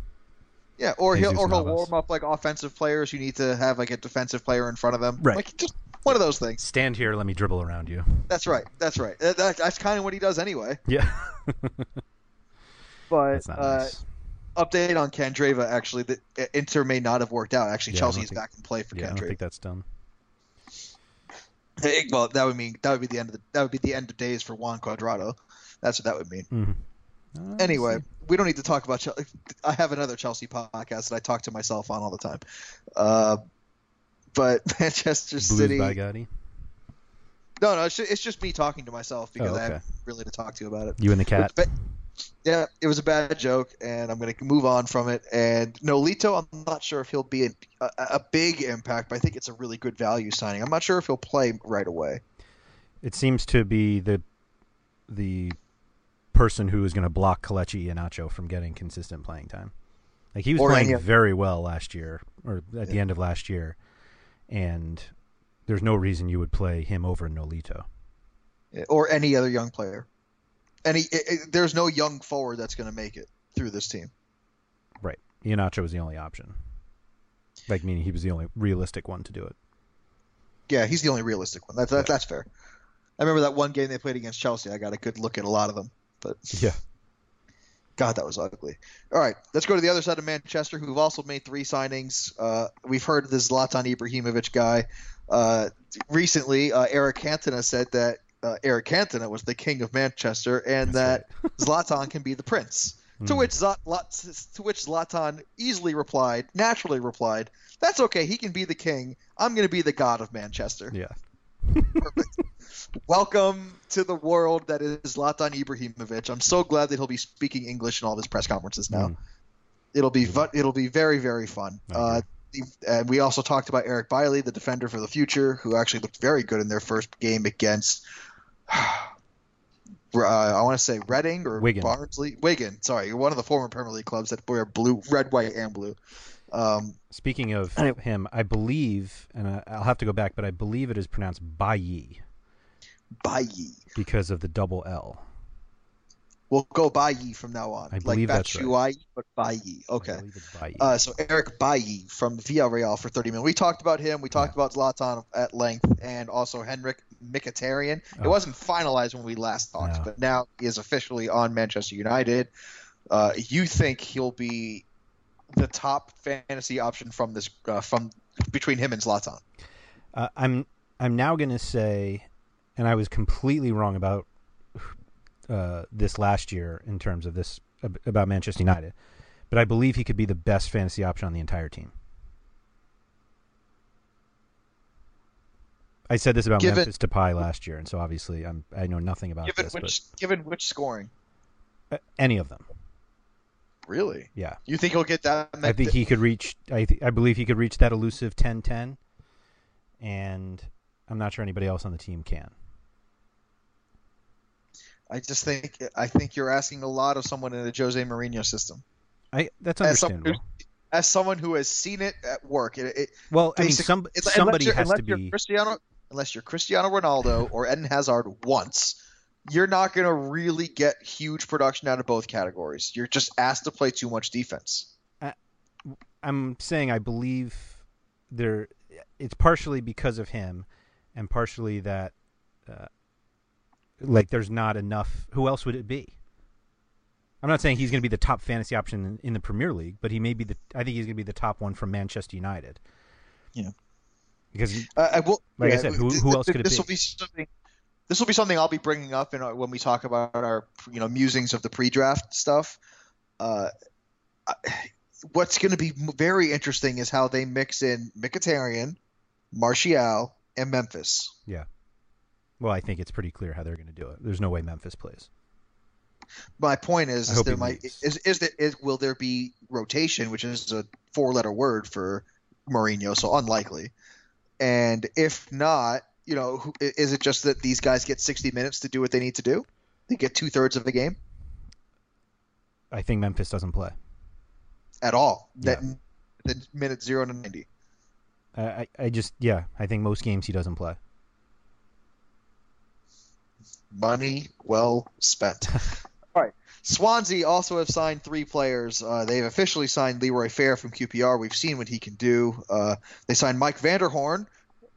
yeah, or he'll or he'll Navas. warm up like offensive players. You need to have like a defensive player in front of them. Right. Like just one of those things. stand here, let me dribble around you. That's right. That's right. That, that- that's kind of what he does anyway. Yeah. (laughs) But uh, nice. update on Candreva. Actually, that uh, Inter may not have worked out. Actually, Yeah, is think- back in play for Yeah, I don't think that's done. Hey, well, that would mean that would be the end of the, that would be the end of days for Juan Cuadrado. That's what that would mean. Mm-hmm. Anyway, we don't need to talk about Chelsea. I have another Chelsea podcast that I talk to myself on all the time. Uh, but (laughs) Manchester Blues City, by Gotti. No, no, it's just, it's just me talking to myself because Oh, I okay. have really to talk to you about it. You and the cat. But, yeah, it was a bad joke, and I'm going to move on from it. And Nolito, I'm not sure if he'll be a, a, a big impact, but I think it's a really good value signing. I'm not sure if he'll play right away. It seems to be the the person who is going to block Kelechi Iheanacho from getting consistent playing time. Like he was Or playing very well last year, or at the end of last year, and there's no reason you would play him over Nolito. or any other young player. Any, it, it- there's no young forward that's going to make it through this team. Right. Iheanacho was the only option. Like meaning he was the only realistic one to do it. Yeah, he's the only realistic one. That, that, That's fair. I remember that one game they played against Chelsea. I got a good look at a lot of them, but Yeah. God, that was ugly. All right, let's go to the other side of Manchester, who've also made three signings. Uh, we've heard this Zlatan Ibrahimovic guy. Uh, recently, uh, Eric Cantona said that uh, Eric Cantona was the king of Manchester, and That's that (laughs) Zlatan can be the prince. To Hmm. which Zlat, to which Zlatan easily replied, naturally replied, "That's okay. He can be the king. I'm going to be the god of Manchester." Yeah. Perfect. (laughs) Welcome to the world that is Zlatan Ibrahimovic. I'm so glad that he'll be speaking English in all of his press conferences now. Mm. It'll be fu- it'll be very very fun. I Uh, and we also talked about Eric Bailly, the defender for the future, who actually looked very good in their first game against. (sighs) Uh, I want to say Reading or Wigan. Barnsley, Wigan. Sorry, one of the former Premier League clubs that wear blue, red, white, and blue. Um, Speaking of Anyway. him, I believe, and I- I'll have to go back, but I believe it is pronounced Bailly Bailly. because of the double L. We'll go Bailly from now on. I like believe that's right. Batshuayi, but Bailly. Okay. I believe it's Bailly. Uh, so Eric Bailly from Villarreal for 30 million. We talked about him. We talked about Zlatan at length, and also Henrik Mkhitaryan. It Oh. wasn't finalized when we last talked, No. but now he is officially on Manchester United. Uh, you think he'll be the top fantasy option from this uh, from between him and Zlatan? Uh, I'm I'm now going to say, and I was completely wrong about uh, this last year in terms of this about Manchester United, but I believe he could be the best fantasy option on the entire team. I said this about Given- Memphis Depay last year, and so obviously I'm I know nothing about Given this, which given which scoring? any of them, Really? yeah. You think he'll get that? I think he could reach. I th- I believe he could reach that elusive 10-10, and I'm not sure anybody else on the team can. I just think I think you're asking a lot of someone in a Jose Mourinho system. I that's As someone understandable. As someone who has seen it at work, it, it, Well, I mean, some it's- somebody has to be. Cristiano, unless you're Cristiano Ronaldo or Eden Hazard once, you're not going to really get huge production out of both categories. You're just asked to play too much defense. I'm saying I believe there. It's partially because of him, and partially that, uh, like, there's not enough. Who else would it be? I'm not saying he's going to be the top fantasy option in, in the Premier League, but he may be the. I think he's going to be the top one from Manchester United. Yeah. Because Uh, I will, Like I said, who- who else could it this be? will be something. This will be something I'll be bringing up in our, when we talk about our you know musings of the pre-draft stuff. Uh, I- what's going to be very interesting is how they mix in Mkhitaryan, Martial, and Memphis. Well, I think it's pretty clear how they're going to do it. There's no way Memphis plays. My point is, is there might leaves. is is there is will there be rotation, which is a four-letter word for Mourinho, so unlikely. And if not, you know, who- is it just that these guys get 60 minutes to do what they need to do? They get two thirds of the game I think Memphis doesn't play. at all. Yeah. That the minute zero to 90. I, I, I just yeah, I think most games he doesn't play. Money well spent. All (laughs) right. Swansea also have signed three players. Uh, they've officially signed Leroy Fer from QPR. We've seen what he can do. Uh, they signed Mike van der Hoorn,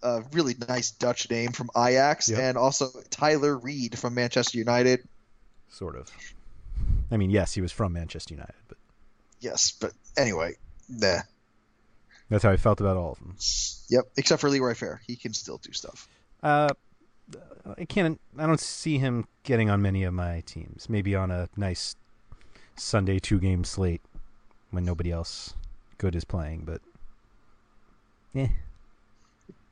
a really nice Dutch name from Ajax, Yep. and also Tyler Reid from Manchester United. Sort of. I mean, yes, he was from Manchester United, but Yes, but anyway, nah. that's how I felt about all of them. Yep, except for Leroy Fer. He can still do stuff. Uh, I can't. I don't see him getting on many of my teams. Maybe on a nice Sunday two-game slate when nobody else good is playing. But yeah,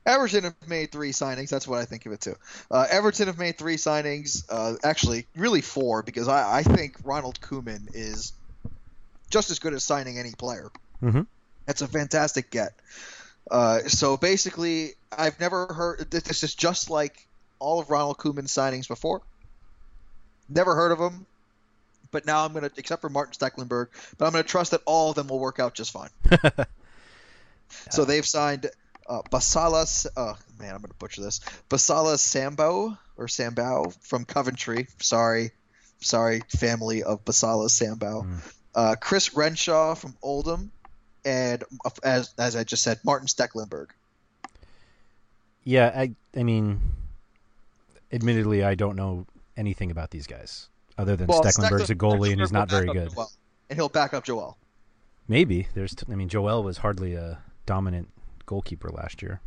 Everton have made three signings. That's what I think of it too. Uh, Everton have made three signings. Uh, actually, really four because I, I think Ronald Koeman is just as good as signing any player. Mhm. That's a fantastic get. Uh, so basically, I've never heard. This is just like all of Ronald Koeman's signings before. Never heard of him, but now I'm gonna, except for Martin Stekelenburg, but I'm gonna trust that all of them will work out just fine. (laughs) So they've signed uh, Basala. Oh man, I'm gonna butcher this. Basala Sambo or Sambao from Coventry. Sorry, sorry, family of Basala Sambao. Mm. Uh, Chris Renshaw from Oldham, and uh, as as I just said, Martin Stekelenburg. Yeah, I I mean, admittedly, I don't know anything about these guys other than Well, Stekelenburg's a goalie and he's not very good. Joel, and he'll back up Joel. Maybe there's. T- I mean, Joel was hardly a dominant goalkeeper last year,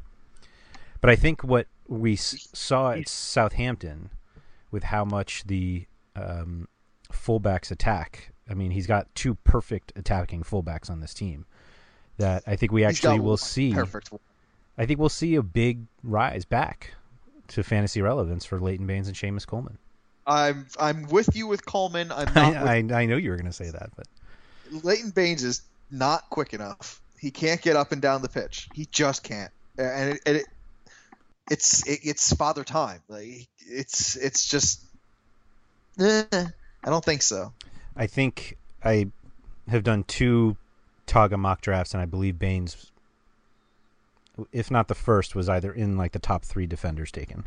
but I think what we s- saw at Southampton with how much the um, fullbacks attack. I mean, he's got two perfect attacking fullbacks on this team. That I think we actually will see. Perfect. I think we'll see a big rise back to fantasy relevance for Leighton Baines and Seamus Coleman. I'm I'm with you with Coleman. I'm (laughs) not with I, I, I know you were going to say that, but Leighton Baines is not quick enough. He can't get up and down the pitch. He just can't. And it, and it it's it, it's father time. Like it's it's just eh, I don't think so. I think I have done two Taga mock drafts, and I believe Baines, if not the first, was either in like the top three defenders taken.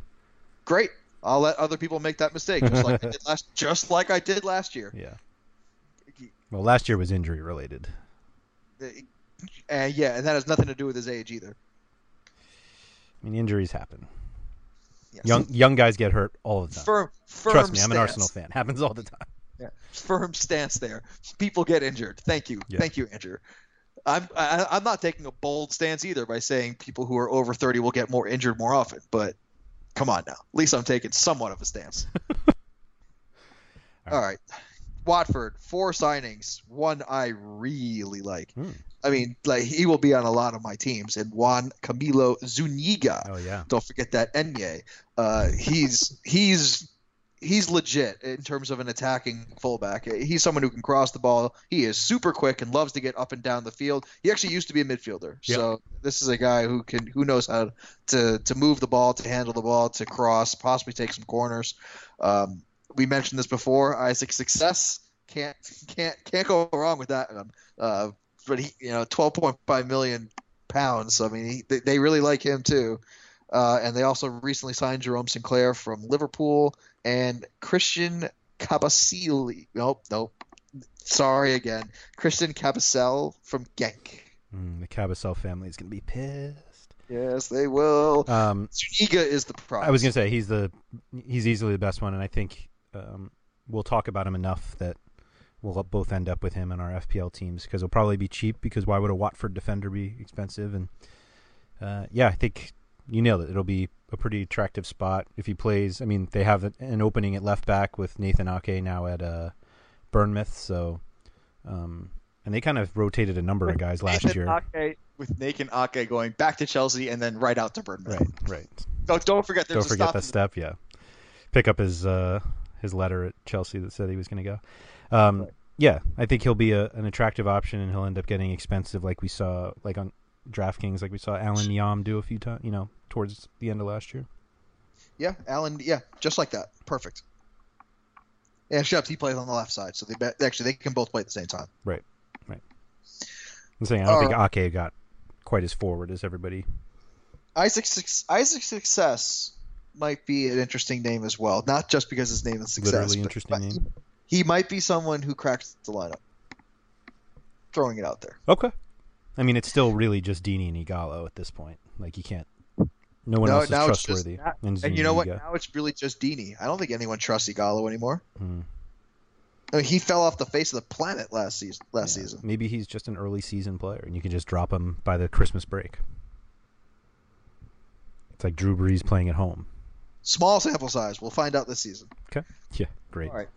Great. I'll let other people make that mistake just like I did (laughs) last just like I did last year. Yeah. Well, last year was injury related. And yeah, and that has nothing to do with his age either. I mean, injuries happen. Yes. Young young guys get hurt all the time. firm firm Trust me, I'm an stance. Arsenal fan. Happens all the time. Yeah. Firm stance there. People get injured. Thank you. Yeah. Thank you, Andrew. I'm I, I'm not taking a bold stance either by saying people who are over 30 will get more injured more often, but come on now. At least I'm taking somewhat of a stance. (laughs) All right. Watford, four signings. One I really like. Hmm. I mean, like he will be on a lot of my teams. And Juan Camilo Zuniga. Oh yeah. Don't forget that Enye. Uh, he's he's he's legit in terms of an attacking fullback. He's someone who can cross the ball. He is super quick and loves to get up and down the field. He actually used to be a midfielder. Yeah. So this is a guy who can who knows how to to move the ball, to handle the ball, to cross, possibly take some corners. Um, we mentioned this before. Isaac Success can't can't can't go wrong with that. Uh, but he, you know, twelve point five million pounds. I mean, he, they really like him too. Uh, and they also recently signed Jerome Sinclair from Liverpool and Christian Cabasili. Nope, nope. Sorry again. Christian Cabasel from Genk. Mm, the Cabasel family is going to be pissed. Yes, they will. Um, Zuniga is the prize. I was going to say he's the he's easily the best one, and I think um, we'll talk about him enough that we'll both end up with him in our FPL teams because he'll probably be cheap. Because why would a Watford defender be expensive? And uh, yeah, I think you nailed it. It'll be a pretty attractive spot if he plays. I mean, they have an opening at left back with Nathan Ake now at uh, Bournemouth, so um, and they kind of rotated a number of guys last Nathan year. Ake, with Nathan Ake going back to Chelsea and then right out to Bournemouth. Right, right. Don't, don't forget there's Don't a forget that step. Yeah, pick up his uh, his letter at Chelsea that said he was going to go. Um, Yeah, I think he'll be a, an attractive option, and he'll end up getting expensive, like we saw, like on DraftKings, like we saw Allan Nyom do a few times. You know, towards the end of last year. Yeah, Alan. Yeah, just like that. Perfect. Yeah, Sheps, he plays on the left side, so they bet, actually they can both play at the same time. Right, right. I'm saying I don't All think Ake got quite as forward as everybody. Isaac Isaac Success might be an interesting name as well, not just because his name is Success. Literally but- interesting but name. He might be someone who cracks the lineup. Throwing it out there. Okay. I mean, it's still really just Deeney and Ighalo at this point. Like you can't. No one No, else is now it's just trustworthy. And, And you know what? Now it's really just Deeney. I don't think anyone trusts Ighalo anymore. Hmm. I mean, he fell off the face of the planet last season. Last Yeah, season. Maybe he's just an early season player, and you can just drop him by the Christmas break. It's like Drew Brees playing at home. Small sample size. We'll find out this season. Okay. Yeah. Great. All right.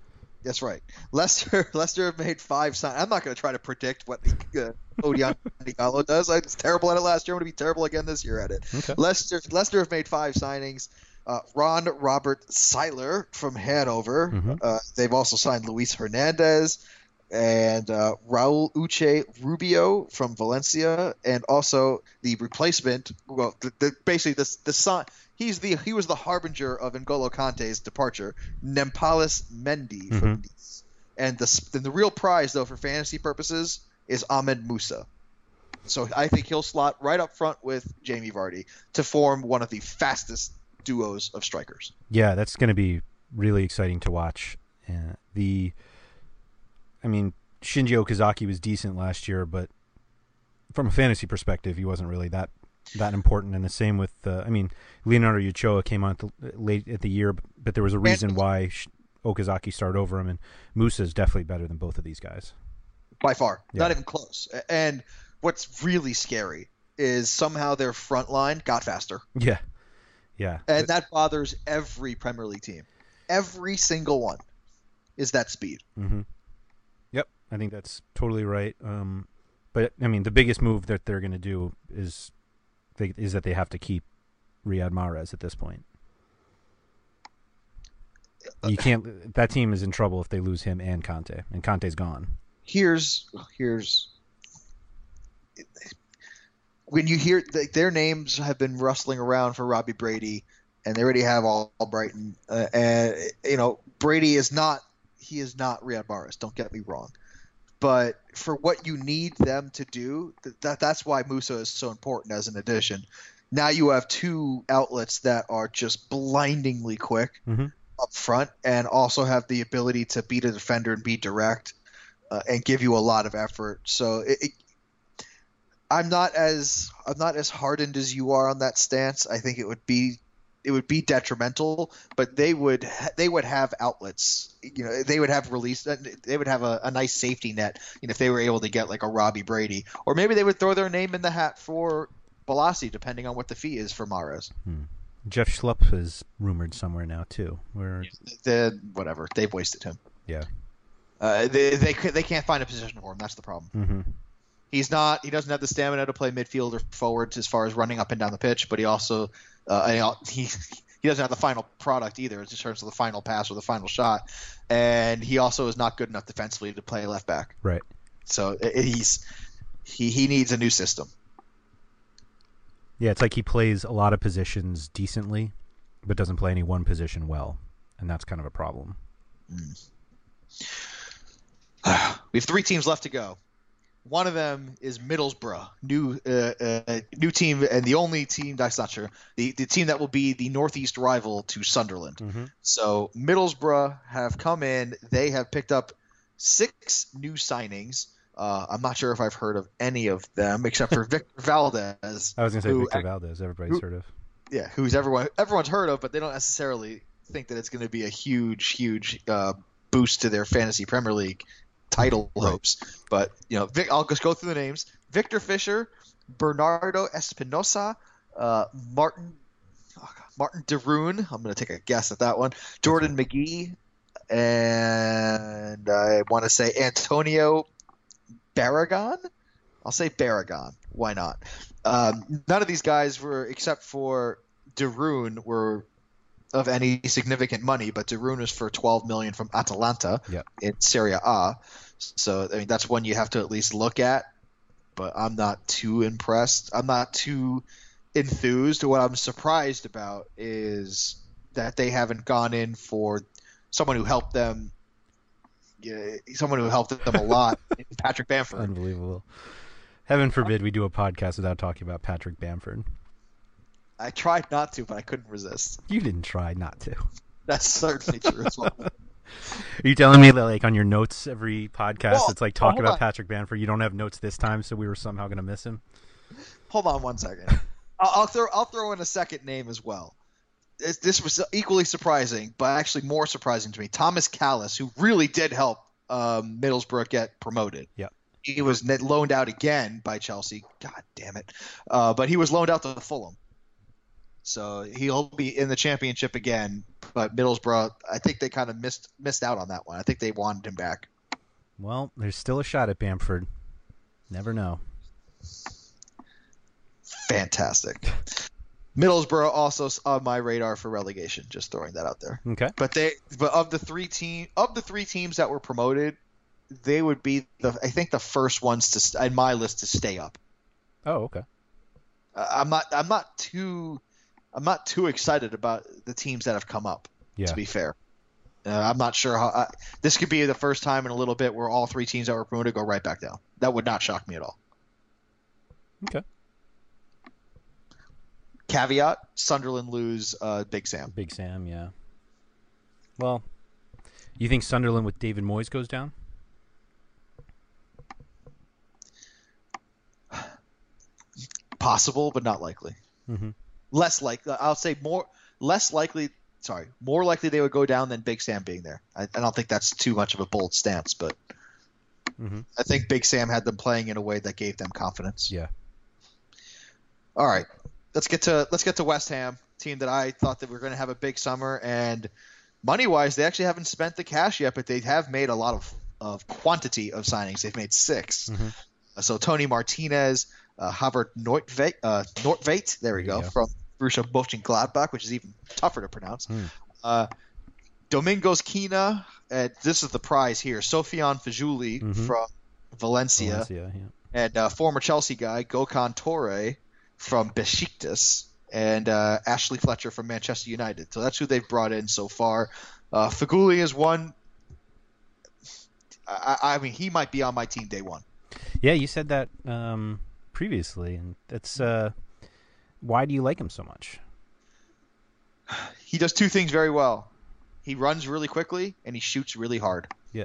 That's right. Leicester Leicester (laughs) have made five sign. I'm not going to try to predict what the, uh, Odion Ighalo (laughs) does. I was terrible at it last year. I'm going to be terrible again this year at it. Okay. Leicester Leicester have made five signings. Uh, Ron Robert Zieler from Hannover. Mhm. Uh, they've also signed Luis Hernandez and uh, Raul Uche Rubio from Valencia, and also the replacement. Well, the, the, basically the the son. He's the he was the harbinger of N'Golo Kante's departure. Nampalys Mendy from Nice. And the the real prize though for fantasy purposes is Ahmed Musa. So I think he'll slot right up front with Jamie Vardy to form one of the fastest duos of strikers. Yeah, that's going to be really exciting to watch. Uh, the, I mean, Shinji Okazaki was decent last year, but from a fantasy perspective, he wasn't really that that important. And the same with, uh, I mean, Leonardo Ulloa came on at the, late at the year, but there was a reason why Okazaki started over him, and Musa is definitely better than both of these guys. by far, Yeah. not even close. And what's really scary is somehow their front line got faster, Yeah, yeah, and that bothers every Premier League team. Every single one is that speed. Mm-hmm. Yep, I think that's totally right. Um, but I mean, the biggest move that they're going to do is they, is that they have to keep Riyad Mahrez at this point. You can't. That team is in trouble if they lose him and Kante, and Kante's gone. Here's here's when you hear th- their names have been rustling around for Robbie Brady, and they already have all, all Brighton, uh, and you know Brady is not he is not Riyad Mahrez. Don't get me wrong, but for what you need them to do, th- that that's why Musa is so important as an addition. Now you have two outlets that are just blindingly quick Mhm. up front, and also have the ability to beat a defender and be direct, uh, and give you a lot of effort. So it, it, I'm not as I'm not as hardened as you are on that stance. I think it would be it would be detrimental, but they would they would have outlets. You know, they would have release. They would have a, a nice safety net. You know, if they were able to get like a Robbie Brady, or maybe they would throw their name in the hat for Bolasie, depending on what the fee is for Mahrez. Jeff Schlupp is rumored somewhere now too. Where The whatever they've wasted him. yeah, Uh, they, they they can't find a position for him. That's the problem. hmm He's not. He doesn't have the stamina to play midfield or forward as far as running up and down the pitch. But he also uh, he (laughs) he he doesn't have the final product either in terms of the final pass or the final shot. And he also is not good enough defensively to play left back. right. So i- he's he he needs a new system. Yeah, it's like he plays a lot of positions decently, but doesn't play any one position well, and that's kind of a problem. (sighs) We have three teams left to go. One of them is Middlesbrough, new uh, uh, new team, and the only team that's not sure the the team that will be the northeast rival to Sunderland. Mm-hmm. So Middlesbrough have come in. They have picked up six new signings. Uh, I'm not sure if I've heard of any of them except for (laughs) Victor Valdes. I was going to say who Victor Valdes. Everybody's who- heard of. yeah, who's everyone everyone's heard of, but they don't necessarily think that it's going to be a huge, huge uh, boost to their fantasy Premier League title hopes. But you know, Vic, I'll just go through the names: Viktor Fischer, Bernardo Espinosa, uh, Martin oh God, Martin de Roon. I'm going to take a guess at that one. Jordan McGee, and I want to say Antonio Barragon. I'll say Barragon. Why not? Um, none of these guys were, except for Deroon, were of any significant money. But de Roon is for 12 million from Atalanta Yep. in Serie A. So I mean, that's one you have to at least look at. But I'm not too impressed. I'm not too enthused. What I'm surprised about is that they haven't gone in for someone who helped them. Yeah, someone who helped them a lot, (laughs) Patrick Bamford. Unbelievable. Heaven forbid we do a podcast without talking about Patrick Bamford. I tried not to, but I couldn't resist. You didn't try not to. That's certainly true as well. (laughs) Are you telling me that, like, on your notes every podcast, Well, it's like talk about on. Patrick Bamford? You don't have notes this time, so we were somehow going to miss him. Hold on one second. (laughs) I'll, I'll throw I'll throw in a second name as well. This, this was equally surprising, but actually more surprising to me. Tomas Kalas, who really did help um, Middlesbrough get promoted. Yeah. He was loaned out again by Chelsea. God damn it! Uh, but he was loaned out to Fulham. So he'll be in the championship again. But Middlesbrough, I think they kind of missed missed out on that one. I think they wanted him back. Well, there's still a shot at Bamford. Never know. Fantastic. Middlesbrough also on my radar for relegation. Just throwing that out there. Okay. But they, but of the three team of the three teams that were promoted, they would be the I think the first ones to in my list to stay up. Oh, okay. Uh, I'm not I'm not too I'm not too excited about the teams that have come up. Yeah. To be fair, uh, I'm not sure how uh, this could be the first time in a little bit where all three teams that were promoted go right back down. That would not shock me at all. Okay. Caveat: Sunderland lose uh, Big Sam. Big Sam, yeah. Well, you think Sunderland with David Moyes goes down? Possible, but not likely. Mhm. Less likely. I'll say more. Less likely. Sorry, more likely they would go down than Big Sam being there. I, I don't think that's too much of a bold stance, but Mhm. I think Big Sam had them playing in a way that gave them confidence. Yeah. All right, let's get to let's get to West Ham, team that I thought that we are going to have a big summer, and money wise, they actually haven't spent the cash yet, but they have made a lot of of quantity of signings. They've made 6 Mhm. Uh, So Tony Martinez, uh, Havard Nordtveit, uh, Nordtveit, there we go, go. from Borussia Mönchengladbach, which is even tougher to pronounce. Hmm. Uh, Domingos Quina, uh, this is the prize here. Sofiane Feghouli Mhm. from Valencia Valencia, yeah. and uh, former Chelsea guy Gokhan Tore from Besiktas, and uh, Ashley Fletcher from Manchester United. So that's who they've brought in so far. Uh, Feghouli is one. I, I mean, he might be on my team day one. Yeah, you said that um, previously, and that's uh, why do you like him so much? He does two things very well. He runs really quickly and he shoots really hard. Yeah.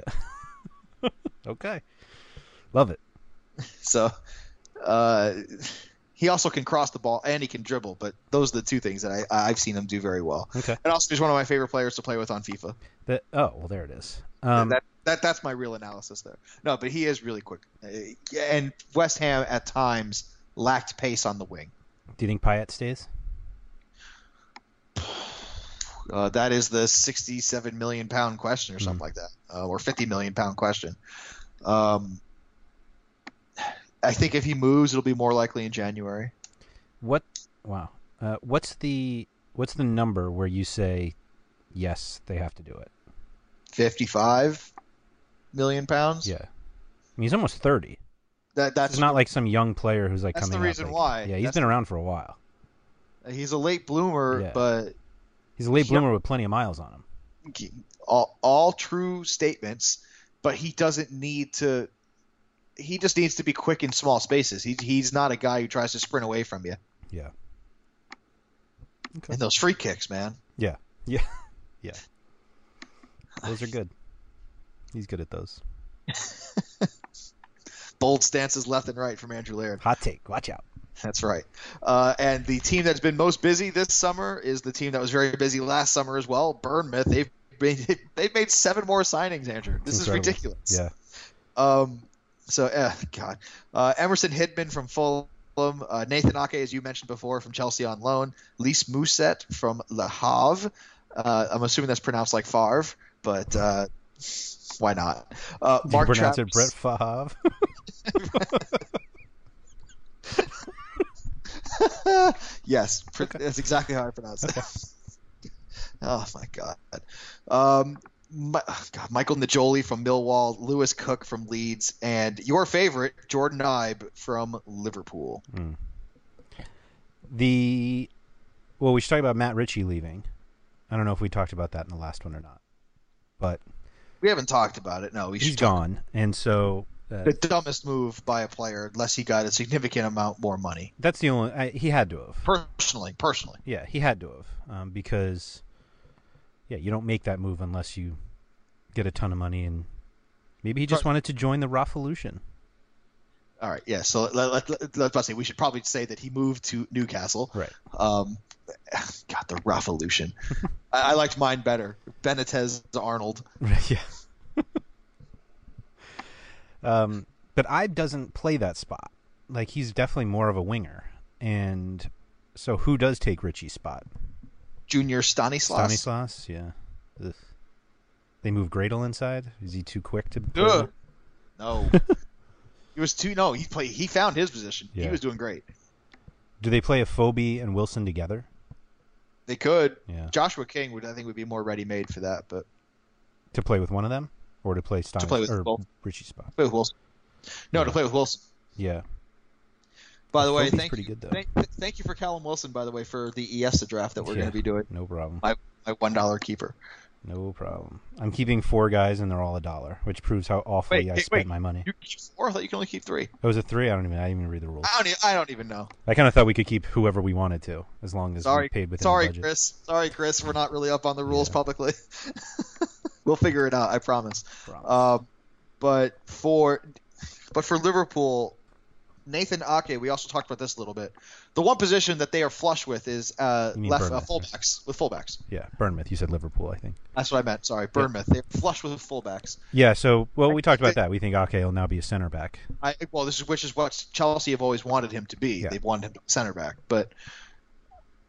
(laughs) okay. Love it. (laughs) So, uh, he also can cross the ball and he can dribble. But those are the two things that I, I've seen him do very well. Okay. And also, he's one of my favorite players to play with on FIFA. That oh well, there it is. Um, that that that's my real analysis there. No, but he is really quick, Uh, and West Ham at times lacked pace on the wing. do you think Payet stays? (sighs) Uh, that is the sixty-seven million pound question, or something like that, uh, or fifty million pound question. Um, I think if he moves, it'll be more likely in January. What? Wow. Uh, what's the what's the number where you say yes they have to do it? Fifty-five million pounds. Yeah. I mean, he's almost thirty. that that's It's not like some young player who's like coming. That's the up, reason like- why. Yeah, he's That's- been around for a while. he's a late bloomer, Yeah. but He's a late Yep. bloomer with plenty of miles on him. all, all true statements, but he doesn't need to. He just needs to be quick in small spaces. He, he's not a guy who tries to sprint away from you. Yeah. And those free kicks, man. Yeah. (laughs) Yeah. Yeah. Those are good. He's good at those. (laughs) Bold stances left and right from Andrew Laird. Hot take. Watch out. That's right. Uh, and the team that's been most busy this summer is the team that was very busy last summer as well. Bournemouth. They've made, (laughs) they've made seven more signings, Andrew. This is ridiculous. Yeah. Um, so, uh, God, uh, Emerson Hyndman from Fulham, uh, Nathan Ake, as you mentioned before, from Chelsea on loan, Lys Mousset from Le Havre. Uh, I'm assuming that's pronounced like Favre, but uh, why not? Uh, Do you Mark pronounce Travis, it Brett Favre? (laughs) yes, pr- that's exactly how I pronounce it. (laughs) oh my God. Um, my, God, Michael Najoli from Millwall, Lewis Cook from Leeds, and your favorite Jordan Ibe from Liverpool. the well, we should talk about Matt Ritchie leaving. I don't know if we talked about that in the last one or not, but We haven't talked about it. No, we he's talk gone, and so uh, the dumbest move by a player unless he got a significant amount more money. that's the only I, he had to have. Personally, personally. Yeah, he had to have um, because yeah, you don't make that move unless you get a ton of money, and maybe he just Right. wanted to join the Raffolution. All right, yeah. So let, let, let, let, us say we should probably say that he moved to Newcastle. Right. Um, (sighs) God, the Revolution. I, I liked mine better. Benitez Arnold. (laughs) yeah. (laughs) um, but Ibe doesn't play that spot. Like he's definitely more of a winger, and So who does take Ritchie's spot? Junior Stanislas. Stanislas, yeah. Ugh. They move Gradel inside. Is he too quick to? play Ugh. with? No. (laughs) he was too. No, he played. He found his position. Yeah. He was doing great. Do they play Afobe and Wilson together? They could. Yeah. Joshua King would, I think, would be more ready made for that, but To play with one of them, or to play Stanis play with or both. Ritchie's spot? play with Wilson. No, Yeah. to play with Wilson. Yeah. By the way, thank pretty you, good, though. Thank, thank you for Callum Wilson, by the way, for the ESA draft that we're Yeah. going to be doing. No problem. My my one dollar keeper. No problem. I'm keeping four guys, and they're all a dollar, which proves how awfully Wait, I wait, spent wait. my money. You keep four. I thought you can only keep three. It was a three. I don't even. I didn't even read the rules. I don't. e- I don't even know. I kind of thought we could keep whoever we wanted to, as long as Sorry, we paid within sorry, budget. Chris. Sorry, Chris. We're not really up on the rules Yeah. publicly. (laughs) we'll figure it out. I promise. Promise. Um, but for but for Liverpool, Nathan Ake. We also talked about this a little bit. The one position that they are flush with is uh, left uh, right? fullbacks with fullbacks. yeah, Bournemouth. You said Liverpool, I think. That's what I meant. Sorry, Bournemouth. They're flush with fullbacks. Yeah. So, well, we talked about they- that. We think Ake will now be a center back. I well, this is which is what Chelsea have always wanted him to be. Yeah. They've wanted him to be center back, but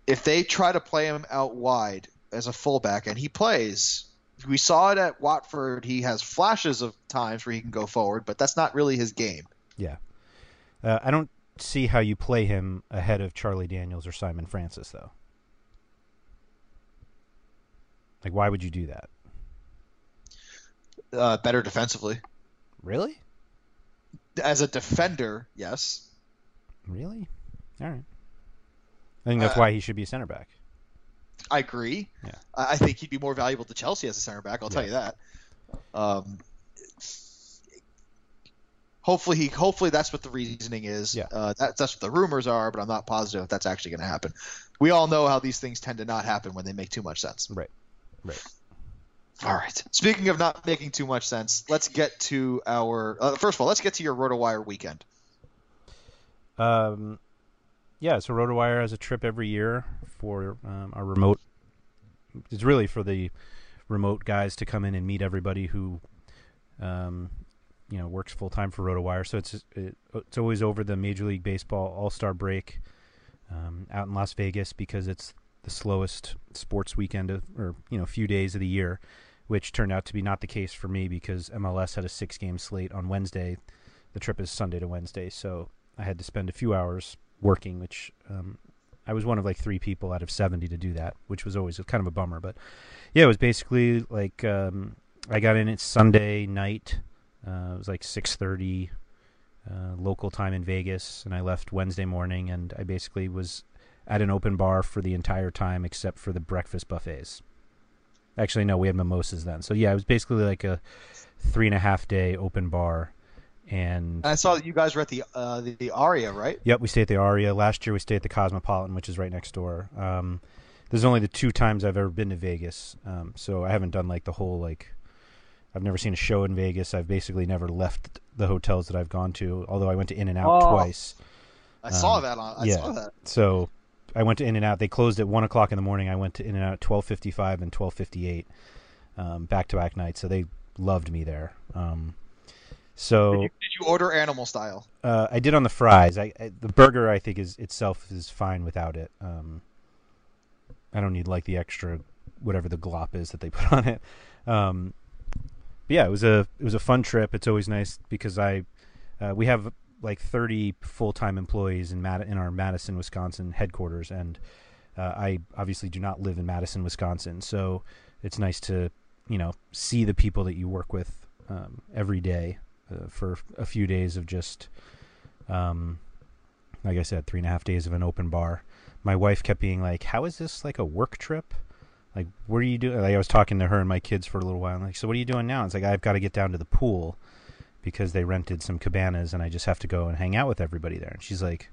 if they try to play him out wide as a fullback and he plays, we saw it at Watford. He has flashes of times where he can go forward, but that's not really his game. Yeah. Uh, I don't see how you play him ahead of Charlie Daniels or Simon Francis, though. Like, why would you do that? Uh, better defensively Really? as a defender, yes. Really? All right. I think that's Uh, why he should be a center back. I agree. Yeah. I I think he'd be more valuable to Chelsea as a center back. I'll tell you that. Um, hopefully, he hopefully that's what the reasoning is. Yeah. Uh, that, that's what the rumors are, but I'm not positive if that's actually going to happen. We all know how these things tend to not happen when they make too much sense. Right. Right. All right. Speaking of not making too much sense, let's get to our. Uh, first of all, let's get to your RotoWire weekend. Um, yeah, so RotoWire has a trip every year for um, our remote. It's really for the remote guys to come in and meet everybody who, um, you know, works full time for RotoWire. So it's it, it's always over the Major League Baseball All Star break um, out in Las Vegas because it's the slowest sports weekend of, or you know, few days of the year, which turned out to be not the case for me because MLS had a six game slate on Wednesday. The trip is Sunday to Wednesday, so I had to spend a few hours working, which um, I was one of like three people out of 70 to do that, which was always kind of a bummer. But yeah, it was basically like um, I got in at Sunday night. Uh, it was like 6:30 uh, local time in Vegas, and I left Wednesday morning, and I basically was at an open bar for the entire time except for the breakfast buffets. Actually, no, we had mimosas then. So yeah, it was basically like a three and a half day open bar, and And I saw that you guys were at the uh, the, the Aria, right? Yep, we stayed at the Aria. Last year we stayed at the Cosmopolitan, which is right next door. Um, this is only the two times I've ever been to Vegas, um, so I haven't done like the whole like. I've never seen a show in Vegas. I've basically never left the hotels that I've gone to. Although I went to In and Out Oh. twice, I saw Um, that on. I yeah. saw that. so I went to In and Out. They closed at one o'clock in the morning. I went to In and Out at twelve fifty five and twelve fifty eight, back to back nights. So they loved me there. Um, so Did you, did you order animal style? uh, I did on the fries. I, I the burger I think is itself is fine without it. Um, I don't need like the extra whatever the glop is that they put (laughs) on it. Um, yeah, it was a it was a fun trip. It's always nice because I uh, we have like 30 full time employees in Mad- in our Madison, Wisconsin headquarters, and uh, I obviously do not live in Madison, Wisconsin. So it's nice to you know see the people that you work with um, every day uh, for a few days of just um, like I said, three and a half days of an open bar. My wife kept being like, "How is this like a work trip? Like, what are you doing?" Like, I was talking to her and my kids for a little while. I'm like, "So what are you doing now?" It's like I've got to get down to the pool because they rented some cabanas and I just have to go and hang out with everybody there. And she's like,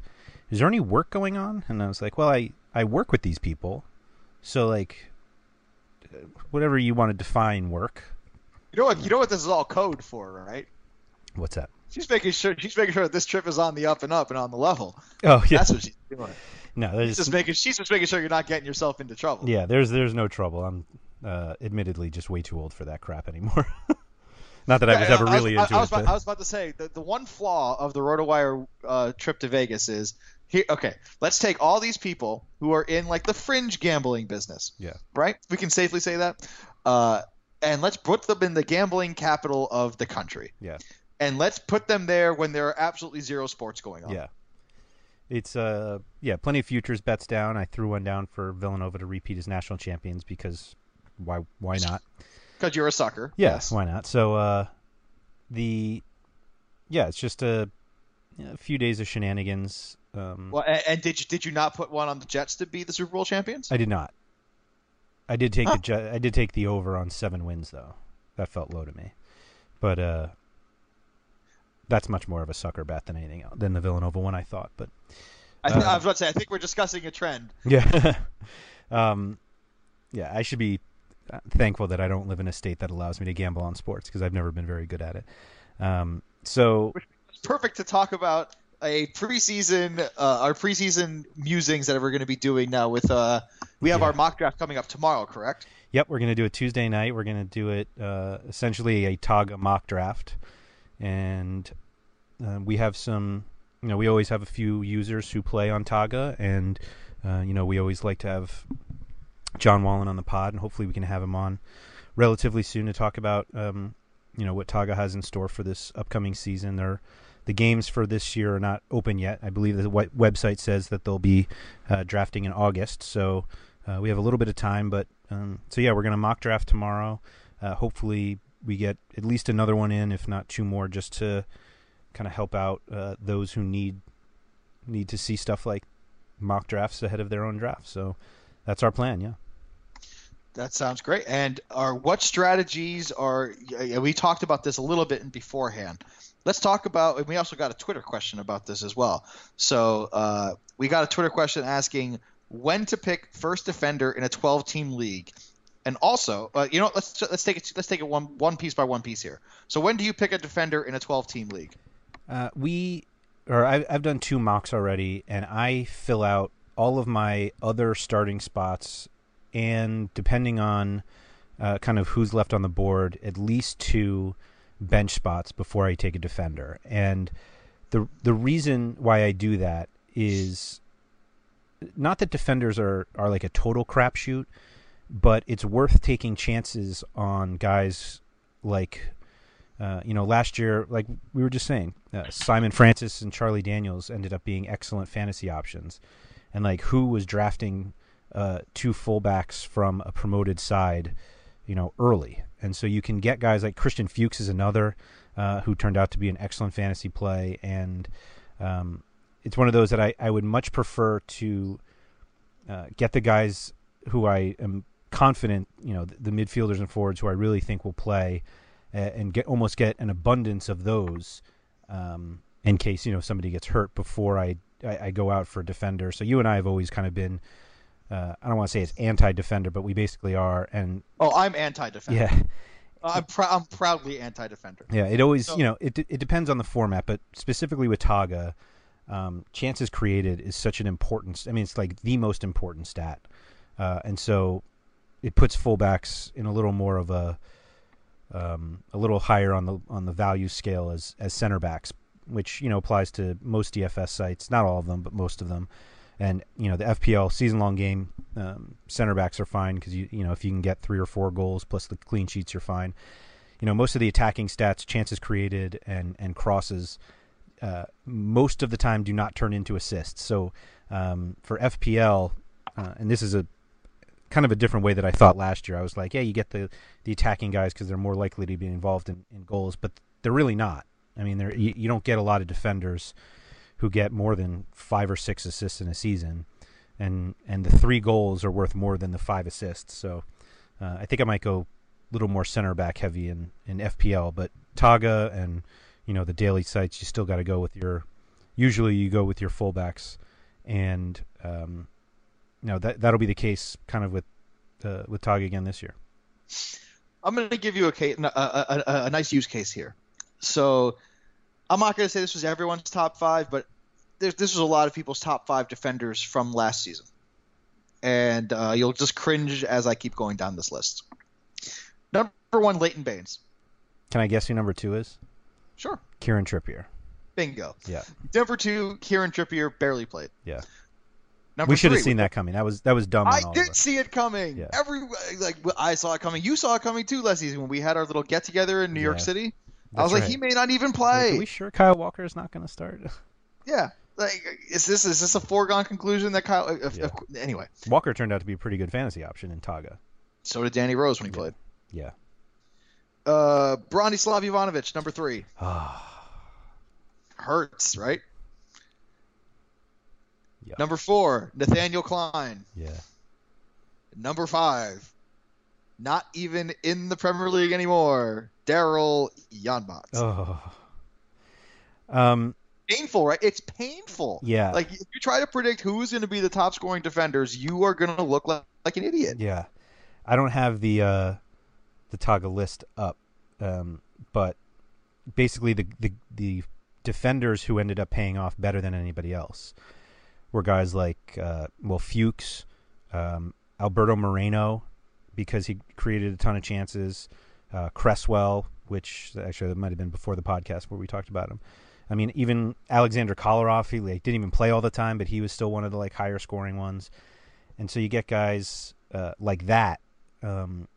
"Is there any work going on?" And I was like, "Well, I I work with these people, so like, whatever you want to define work. You know what? You know what this is all code for, right? What's that? She's making sure she's making sure that this trip is on the up and up and on the level. Oh yeah, That's what she's doing. No, She's there's just making she's just making sure you're not getting yourself into trouble. Yeah, there's there's no trouble. I'm uh, admittedly just way too old for that crap anymore. (laughs) Not that I was Yeah, ever really I, into I was, it. about, I was about to say the, the one flaw of the RotoWire uh, trip to Vegas is Here, okay, let's take all these people who are in like the fringe gambling business. Yeah. Right? We can safely say that. Uh, and let's put them in the gambling capital of the country. Yeah. And let's put them there when there are absolutely zero sports going on. Yeah. It's uh yeah, plenty of futures bets down. I threw one down for Villanova to repeat as national champions because why why not? Because you're a sucker. Yeah, Yes. why not? So uh the yeah, it's just a, a few days of shenanigans. Um Well, and, and did you did you not put one on the Jets to be the Super Bowl champions? I did not. I did take Huh. the I did take the over on 7 wins though. That felt low to me. But uh that's much more of a sucker bet than anything else, than the Villanova one I thought, but I, th- Uh, I was about to say. I think we're discussing a trend. Yeah. (laughs) um, yeah, I should be uh, thankful that I don't live in a state that allows me to gamble on sports because I've never been very good at it. Um, so It's perfect to talk about a preseason, uh, our preseason musings that we're going to be doing now. With uh, we have Yeah. our mock draft coming up tomorrow, correct? Yep, we're going to do it Tuesday night. We're going to do it uh, essentially a Togga mock draft, and uh, we have some. You know, we always have a few users who play on Togga, and uh, you know, we always like to have John Wallen on the pod, and hopefully we can have him on relatively soon to talk about um, you know what Togga has in store for this upcoming season. They're the games for this year are not open yet. I believe the website says that they'll be uh, drafting in August, so uh, we have a little bit of time. But um, so yeah, we're going to mock draft tomorrow. Uh, hopefully, we get at least another one in, if not two more, just to kind of help out uh, those who need need to see stuff like mock drafts ahead of their own draft. So that's our plan. Yeah. That sounds great. And our what strategies are? We talked about this a little bit in beforehand. Let's talk about. And we also got a Twitter question about this as well. So uh, we got a Twitter question asking when to pick first defender in a 12-team league, and also, uh, you know, let's let's take it let's take it one one piece by one piece here. So when do you pick a defender in a 12-team league? Uh, we, or I, I've done two mocks already, and I fill out all of my other starting spots, and depending on uh, kind of who's left on the board, at least two bench spots before I take a defender. And the the reason why I do that is not that defenders are are like a total crapshoot, but it's worth taking chances on guys like uh, you know, last year, like we were just saying, uh, Simon Francis and Charlie Daniels ended up being excellent fantasy options. And like, who was drafting uh, two fullbacks from a promoted side, you know, early? And so you can get guys like Christian Fuchs is another uh, who turned out to be an excellent fantasy play. And um, it's one of those that I, I would much prefer to uh, get the guys who I am confident, you know, the, the midfielders and forwards who I really think will play uh, and get almost get an abundance of those um, in case you know somebody gets hurt before I, I I go out for a defender. So you and I have always kind of been uh, I don't want to say it's anti-defender, but we basically are. And Oh, I'm anti-defender. yeah, (laughs) I'm prou- I'm proudly anti-defender. yeah, it always So- you know it it depends on the format, but specifically with Togga, um, chances created is such an important. I mean, it's like the most important stat, uh, and so it puts fullbacks in a little more of a um, a little higher on the on the value scale as as center backs, which you know applies to most DFS sites, not all of them, but most of them. And you know the FPL season long game um, center backs are fine because you you know if you can get three or four goals plus the clean sheets, you're fine. You know most of the attacking stats, chances created, and and crosses, uh, most of the time do not turn into assists. So um, for FPL, uh, and this is a kind of a different way that I thought last year. I was like, yeah, you get the the attacking guys because they're more likely to be involved in, in goals, but they're really not. I mean, you, you don't get a lot of defenders who get more than five or six assists in a season, and and the three goals are worth more than the five assists. So uh, I think I might go a little more center back heavy in, in FPL, but Togga and you know the daily sites, you still got to go with your. Usually, you go with your fullbacks, and um, know that that'll be the case kind of with uh, with Togga again this year. I'm going to give you a, case, a, a, a, a nice use case here. So I'm not going to say this was everyone's top five, but there's, this was a lot of people's top five defenders from last season. And uh, you'll just cringe as I keep going down this list. Number one, Leighton Baines. Can I guess who number two is? Sure. Kieran Trippier. Bingo. Yeah. Number two, Kieran Trippier barely played. Yeah. Number we should have seen that coming. That was that was dumb. I on all of did see it coming. Yeah. Every like I saw it coming. You saw it coming too last season when we had our little get together in New York Yeah. City. I That's was like, he may not even Like, play. are we sure Kyle Walker is not going to start? (laughs) Yeah. Like, is this is this a foregone conclusion that Kyle? If, Yeah. if- anyway, Walker turned out to be a pretty good fantasy option in Togga. so did Danny Rose when he played. Yeah. Uh, Branislav Ivanovic, number three, (sighs) hurts, right? Yeah. Number four, Nathaniel Clyne. yeah. Number five, not even in the Premier League anymore, Daryl Janmaat. Oh. Um. Painful, right? It's painful. Yeah. Like if you try to predict who's going to be the top scoring defenders, you are going to look like, like an idiot. Yeah. I don't have the uh, the Togga list up, um, but basically the, the the defenders who ended up paying off better than anybody else were guys like uh, well Fuchs, um, Alberto Moreno, because he created a ton of chances. Uh, Cresswell, which actually that might have been before the podcast where we talked about him. I mean, even Alexander Kolarov, he like, didn't even play all the time, but he was still one of the like higher scoring ones. And so you get guys uh, like that um,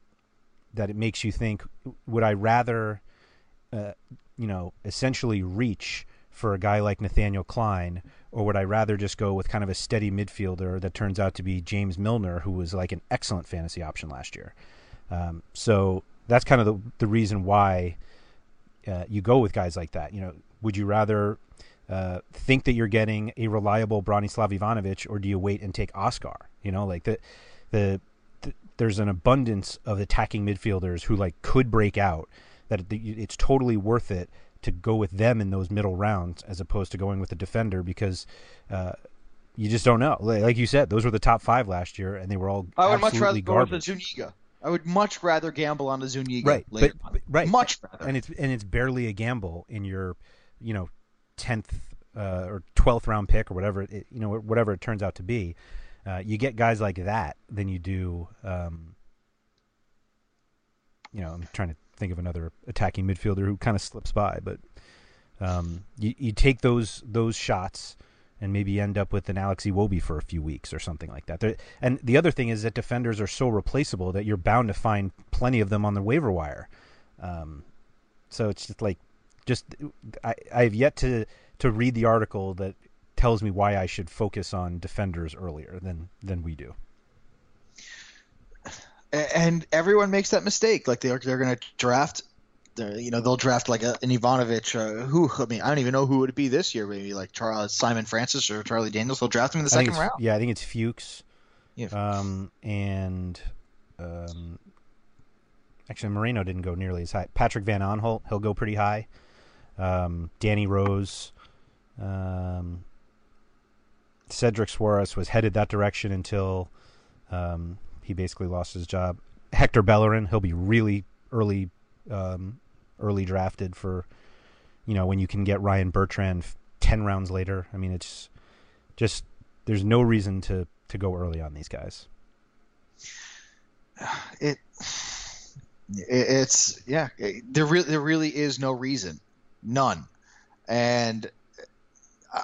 that it makes you think: Would I rather, uh, you know, essentially reach for a guy like Nathaniel Clyne, or would I rather just go with kind of a steady midfielder that turns out to be James Milner, who was like an excellent fantasy option last year? Um, so that's kind of the the reason why uh, you go with guys like that. You know, would you rather uh, think that you're getting a reliable Branislav Ivanovic, or do you wait and take Oscar? You know, like the the, the there's an abundance of attacking midfielders who like could break out. That it- it's totally worth it to go with them in those middle rounds as opposed to going with a defender because uh, you just don't know. Like you said, those were the top five last year, and they were all I would much rather absolutely go with Zuniga. I would much rather gamble on the Zuniga right later. but, but- right Much rather. and it's and it's barely a gamble in your you know 10th uh, or 12th round pick or whatever it, you know whatever it turns out to be uh, you get guys like that than you do um, you know I'm trying to think of another attacking midfielder who kind of slips by but um, you, you take those those shots and maybe end up with an Alex Iwobi for a few weeks or something like that. There, and the other thing is that defenders are so replaceable that you're bound to find plenty of them on the waiver wire. Um, so it's just like, just I I've yet to to read the article that tells me why I should focus on defenders earlier than than we do. And everyone makes that mistake. Like they're they're going to draft, you know, they'll draft like a, an Ivanovic. Uh, who I mean, I don't even know who would it be this year. Maybe like Charles Simon Francis or Charlie Daniels. They'll draft him in the I second round. Yeah, I think it's Fuchs. Yeah. Um, and um, actually, Moreno didn't go nearly as high. Patrick van Aanholt, he'll go pretty high. Um, Danny Rose, um, Cedric Soares was headed that direction until um, he basically lost his job. Hector Bellerin, he'll be really early, um, early drafted for, you know, when you can get Ryan Bertrand ten rounds later. I mean, it's just there's no reason to to go early on these guys. (sighs) It, it it's yeah. It, there really there really is no reason, none, and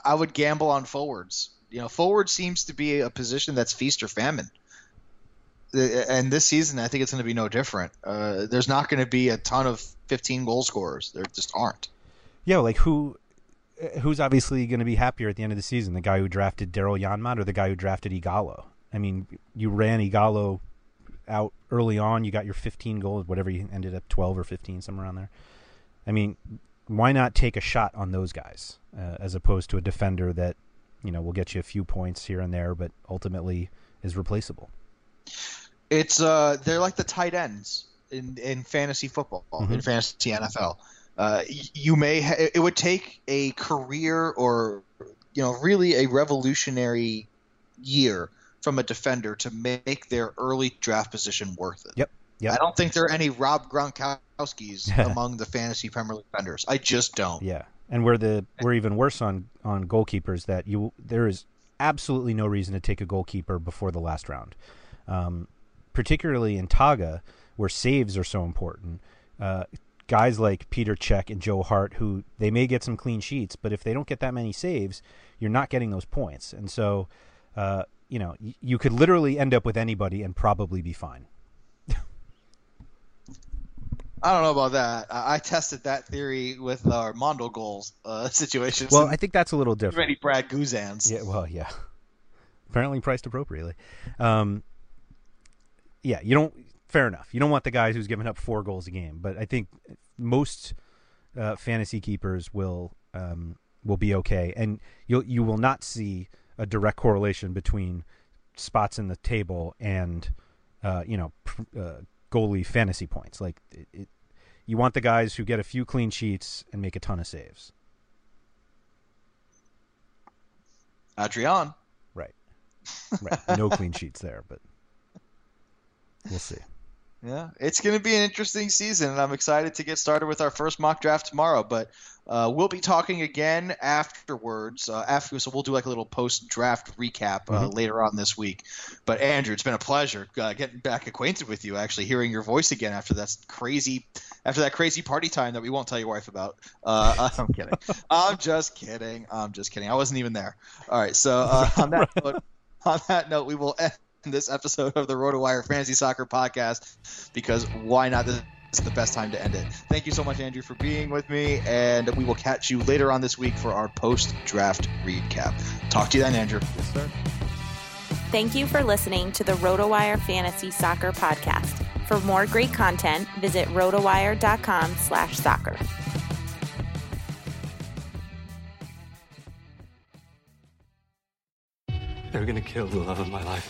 I would gamble on forwards. You know, forward seems to be a position that's feast or famine. And this season, I think it's going to be no different. Uh, there's not going to be a ton of 15 goal scorers. There just aren't. Yeah, like who who's obviously going to be happier at the end of the season? The guy who drafted Daryl Janmaat or the guy who drafted Ighalo? I mean, you ran Ighalo out early on. You got your 15 goals, whatever you ended up 12 or 15, somewhere around there. I mean, why not take a shot on those guys uh, as opposed to a defender that you know will get you a few points here and there, but ultimately is replaceable? It's uh, they're like the tight ends in in fantasy football, in Mhm. fantasy NFL. Uh, you may ha- it would take a career or you know really a revolutionary year from a defender to make their early draft position worth it. Yep. Yep. I don't think there are any Rob Gronkowski's (laughs) among the fantasy Premier League defenders. I just don't. Yeah, and we're the we're even worse on on goalkeepers. That you there is absolutely no reason to take a goalkeeper before the last round, um, particularly in Togga where saves are so important. Uh, guys like Petr Cech and Joe Hart, who they may get some clean sheets, but if they don't get that many saves, you're not getting those points. And so, uh, you know, y- you could literally end up with anybody and probably be fine. I don't know about that. I, I tested that theory with our Mondo goals uh, (laughs) situations. Well, I think that's a little different. Many Brad Guzans. Yeah, well, yeah. (laughs) Apparently priced appropriately. Um, yeah, you don't. Fair enough. You don't want the guy who's giving up four goals a game, but I think most uh, fantasy keepers will um, will be okay, and you'll you will not see a direct correlation between spots in the table and uh, you know pr- uh, goalie fantasy points. Like it, it, you want the guys who get a few clean sheets and make a ton of saves. Adrian. Right. Right. No clean sheets there, but we'll see. Yeah, it's going to be an interesting season, and I'm excited to get started with our first mock draft tomorrow. But uh, we'll be talking again afterwards. Uh, after, so we'll do like a little post-draft recap uh, Mhm. later on this week. But Andrew, it's been a pleasure uh, getting back acquainted with you. Actually, hearing your voice again after that crazy, after that crazy party time that we won't tell your wife about. Uh, (laughs) I'm kidding. I'm just kidding. I'm just kidding. I wasn't even there. All right. So uh, on that (laughs) note, on that note, we will end (laughs) this episode of the RotoWire Fantasy Soccer Podcast because why not? This is the best time to end it. Thank you so much, Andrew, for being with me, and we will catch you later on this week for our post-draft recap. Talk to you then, Andrew. Yes, sir. Thank you for listening to the RotoWire Fantasy Soccer Podcast. For more great content, visit rotowire.com slash soccer. They're gonna kill the love of my life.